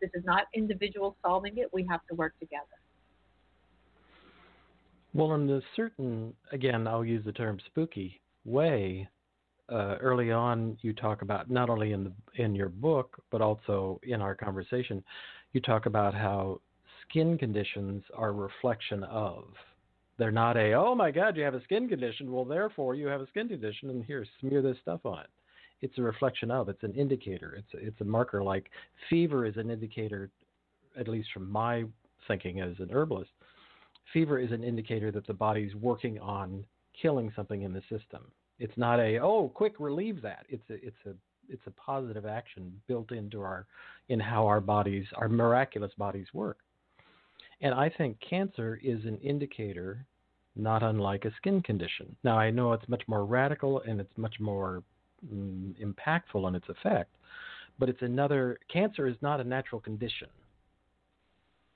This is not individual solving it. We have to work together. Well, in a certain, again, I'll use the term spooky way. Uh, early on, you talk about not only in the in your book, but also in our conversation, you talk about how skin conditions are reflection of. They're not a oh my God, you have a skin condition. Well, therefore you have a skin condition, and here smear this stuff on it. It's a reflection of. It's an indicator. It's a, it's a marker. Like fever is an indicator, at least from my thinking as an herbalist fever is an indicator that the body's working on killing something in the system. It's not a oh quick relieve that. It's a it's a it's a positive action built into our in how our bodies our miraculous bodies work. And I think cancer is an indicator not unlike a skin condition. Now I know it's much more radical and it's much more mm, impactful in its effect, but it's another cancer is not a natural condition.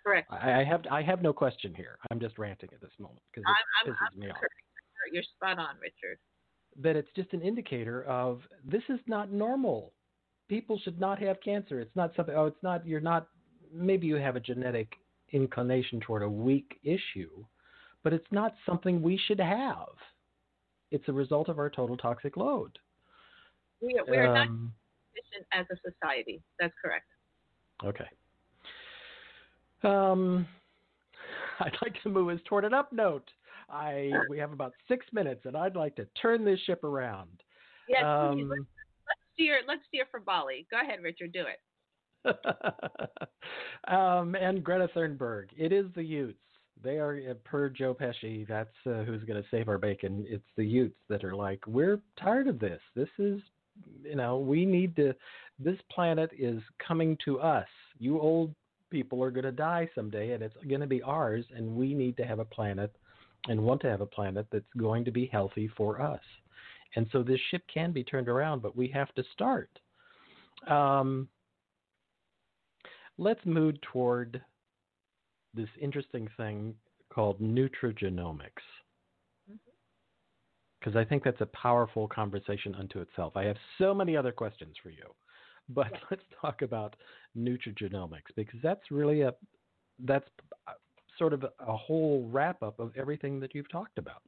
Correct. I, I have I have no question here. I'm just ranting at this moment because it I'm, pisses I'm, me I'm off. You're spot on, Richard. That it's just an indicator of this is not normal. People should not have cancer. It's not something. Oh, it's not. You're not. Maybe you have a genetic inclination toward a weak issue, but it's not something we should have. It's a result of our total toxic load. We are, we're um, not as a society. That's correct. Okay. Um, I'd like to move us toward an up note. I we have about six minutes, and I'd like to turn this ship around. Yes, um. Let's, let's steer. Let's steer for Bali. Go ahead, Richard. Do it. um, and Greta Thunberg. It is the Utes. They are uh, per Joe Pesci. That's uh, who's going to save our bacon. It's the Utes that are like, we're tired of this. This is, you know, we need to. This planet is coming to us. You old people are going to die someday, and it's going to be ours, and we need to have a planet and want to have a planet that's going to be healthy for us. And so this ship can be turned around, but we have to start. Um, let's move toward this interesting thing called nutrigenomics. Because mm-hmm. I think that's a powerful conversation unto itself. I have so many other questions for you, but let's talk about nutrigenomics because that's really a that's sort of a whole wrap up of everything that you've talked about.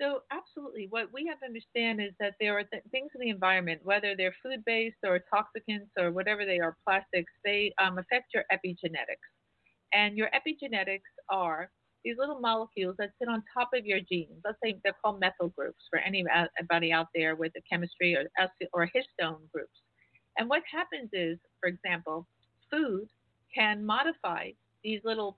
So, absolutely. What we have to understand is that there are th- things in the environment, whether they're food based or toxicants or whatever they are, plastics, they um, affect your epigenetics. And your epigenetics are these little molecules that sit on top of your genes. Let's say they're called methyl groups for anybody out there with the chemistry or, or histone groups. And what happens is, for example, food can modify these little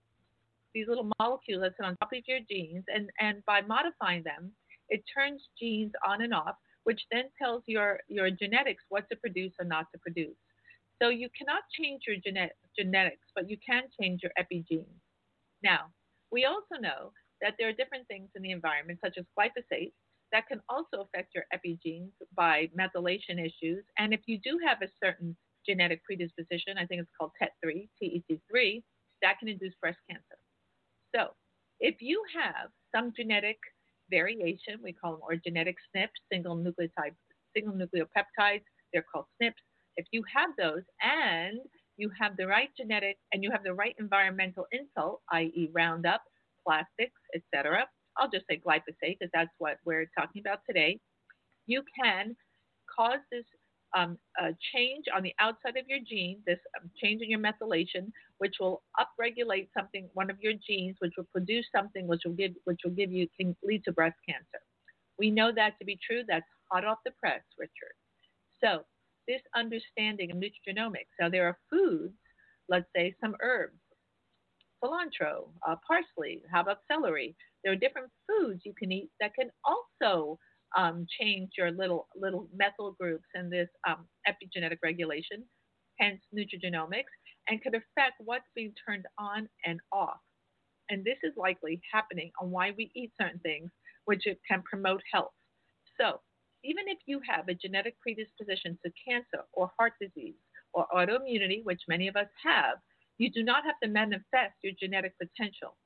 these little molecules that sit on top of your genes, and, and by modifying them, it turns genes on and off, which then tells your, your genetics what to produce or not to produce. So you cannot change your genet- genetics, but you can change your epigenes. Now, we also know that there are different things in the environment, such as glyphosate, that can also affect your epigenes by methylation issues. And if you do have a certain genetic predisposition, I think it's called TET3, TET3, that can induce breast cancer. So, if you have some genetic variation, we call them or genetic SNPs, single nucleotide, single nucleopeptides, they're called SNPs. If you have those and you have the right genetic and you have the right environmental insult, i.e., Roundup, plastics, etc. I'll just say glyphosate because that's what we're talking about today. You can cause this um, change on the outside of your gene, this um, change in your methylation, which will upregulate something, one of your genes, which will produce something which will give, which will give you, can lead to breast cancer. We know that to be true. That's hot off the press, Richard. So this understanding of nutrigenomics. Now there are foods, let's say some herbs, cilantro, uh, parsley. How about celery? There are different foods you can eat that can also um, change your little little methyl groups and this um, epigenetic regulation, hence nutrigenomics, and could affect what's being turned on and off. And this is likely happening on why we eat certain things, which can promote health. So even if you have a genetic predisposition to cancer or heart disease or autoimmunity, which many of us have, you do not have to manifest your genetic potential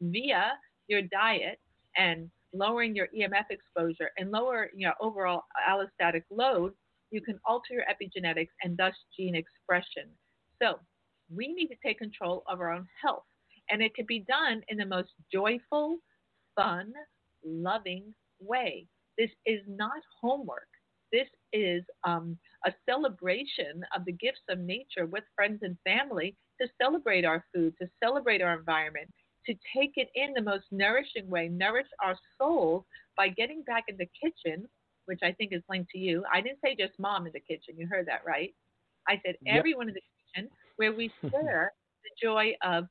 via your diet and lowering your EMF exposure and lower your overall allostatic load, you can alter your epigenetics and thus gene expression. So we need to take control of our own health. And it can be done in the most joyful, fun, loving way. This is not homework. This is um, a celebration of the gifts of nature with friends and family to celebrate our food, to celebrate our environment, to take it in the most nourishing way, nourish our souls by getting back in the kitchen, which I think is linked to you. I didn't say just mom in the kitchen. You heard that, right? I said yep. everyone in the kitchen where we share the joy of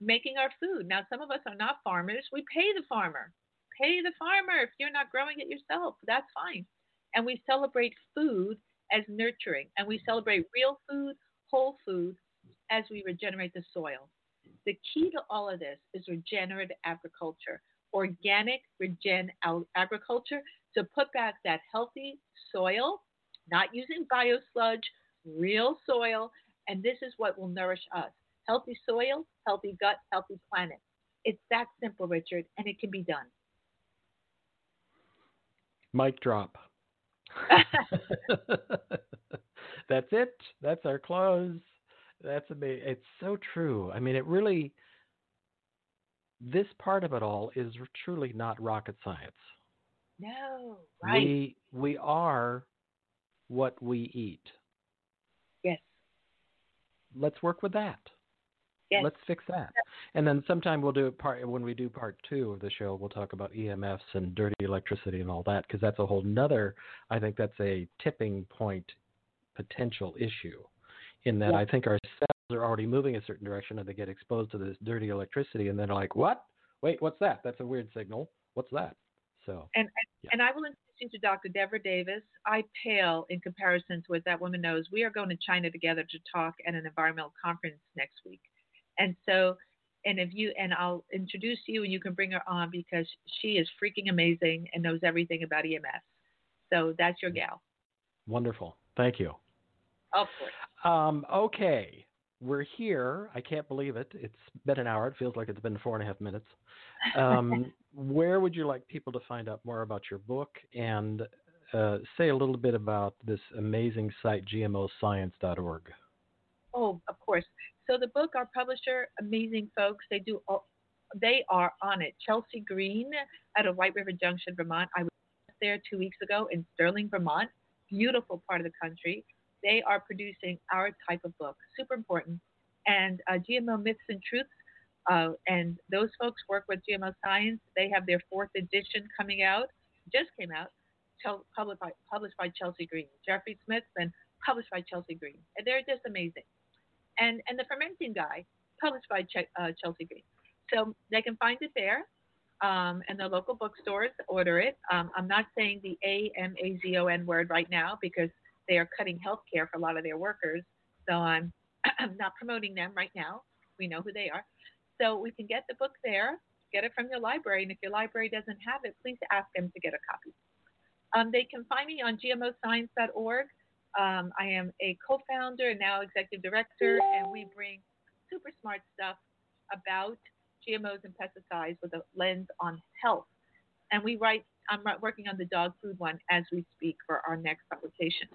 making our food. Now, some of us are not farmers. We pay the farmer. Pay the farmer if you're not growing it yourself. That's fine. And we celebrate food as nurturing, and we celebrate real food, whole food, as we regenerate the soil. The key to all of this is regenerative agriculture, organic regen agriculture to put back that healthy soil, not using biosludge, real soil, and this is what will nourish us. Healthy soil, healthy gut, healthy planet. It's that simple, Richard, and it can be done. Mic drop. That's it. That's our close. That's amazing. It's so true. I mean, it really. This part of it all is truly not rocket science. No, right. We we are what we eat. Yes. Let's work with that. Yes. Let's fix that. And then sometime we'll do part when we do part two of the show. We'll talk about EMFs and dirty electricity and all that because that's a whole nother. I think that's a tipping point potential issue in that yeah. I think our cells are already moving a certain direction and they get exposed to this dirty electricity and then they're like, what? Wait, what's that? That's a weird signal. What's that? So and and, yeah. and I will introduce you to Dr. Devra Davis. I pale in comparison to what that woman knows. We are going to China together to talk at an environmental conference next week. And so, and if you, and I'll introduce you and you can bring her on because she is freaking amazing and knows everything about EMS. So that's your mm. gal. Wonderful. Thank you. Of course. Um, okay. We're here. I can't believe it. It's been an hour. It feels like it's been four and a half minutes. Um, where would you like people to find out more about your book and uh, say a little bit about this amazing site, gmoscience.org? Oh, of course. So the book, our publisher, amazing folks. They do. All, they are on it. Chelsea Green out of White River Junction, Vermont. I was there two weeks ago in Sterling, Vermont. Beautiful part of the country. They are producing our type of book. Super important. And uh, GMO Myths and Truths uh, and those folks work with GMO Science. They have their fourth edition coming out, just came out, published by, published by Chelsea Green. Jeffrey Smith, and published by Chelsea Green. And they're just amazing. And, and the fermenting guy, published by uh, Chelsea Green. So they can find it there. Um, and the local bookstores order it. Um, I'm not saying the A M A Z O N word right now because they are cutting health care for a lot of their workers. So I'm, not promoting them right now. We know who they are. So we can get the book there, get it from your library, and if your library doesn't have it, please ask them to get a copy. Um, they can find me on gmoscience.org. Um, I am a co-founder and now executive director, and we bring super smart stuff about GMOs and pesticides with a lens on health. And we write. I'm working on the dog food one as we speak for our next publication.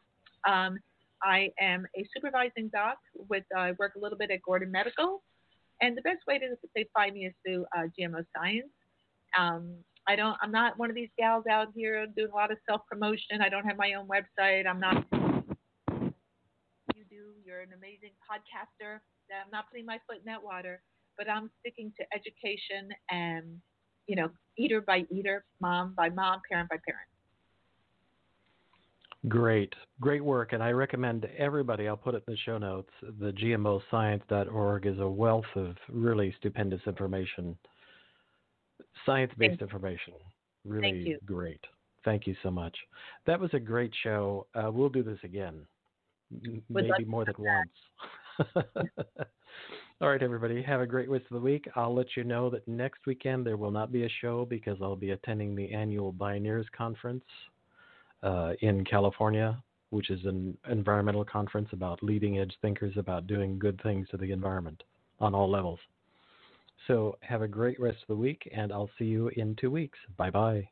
Um, I am a supervising doc with. I uh, work a little bit at Gordon Medical, and the best way to they find me is through uh, GMO Science. Um, I don't. I'm not one of these gals out here doing a lot of self promotion. I don't have my own website. I'm not. You do. You're an amazing podcaster. I'm not putting my foot in that water, but I'm sticking to education and, you know, eater by eater, mom by mom, parent by parent. Great, great work, and I recommend everybody. I'll put it in the show notes. The GMOScience.org is a wealth of really stupendous information, science-based information. Really Thank great. Thank you so much. That was a great show. Uh, we'll do this again, Would maybe more than once. All right, everybody. Have a great rest of the week. I'll let you know that next weekend there will not be a show because I'll be attending the annual Bioneers Conference uh, in California, which is an environmental conference about leading edge thinkers about doing good things to the environment on all levels. So have a great rest of the week, and I'll see you in two weeks. Bye bye.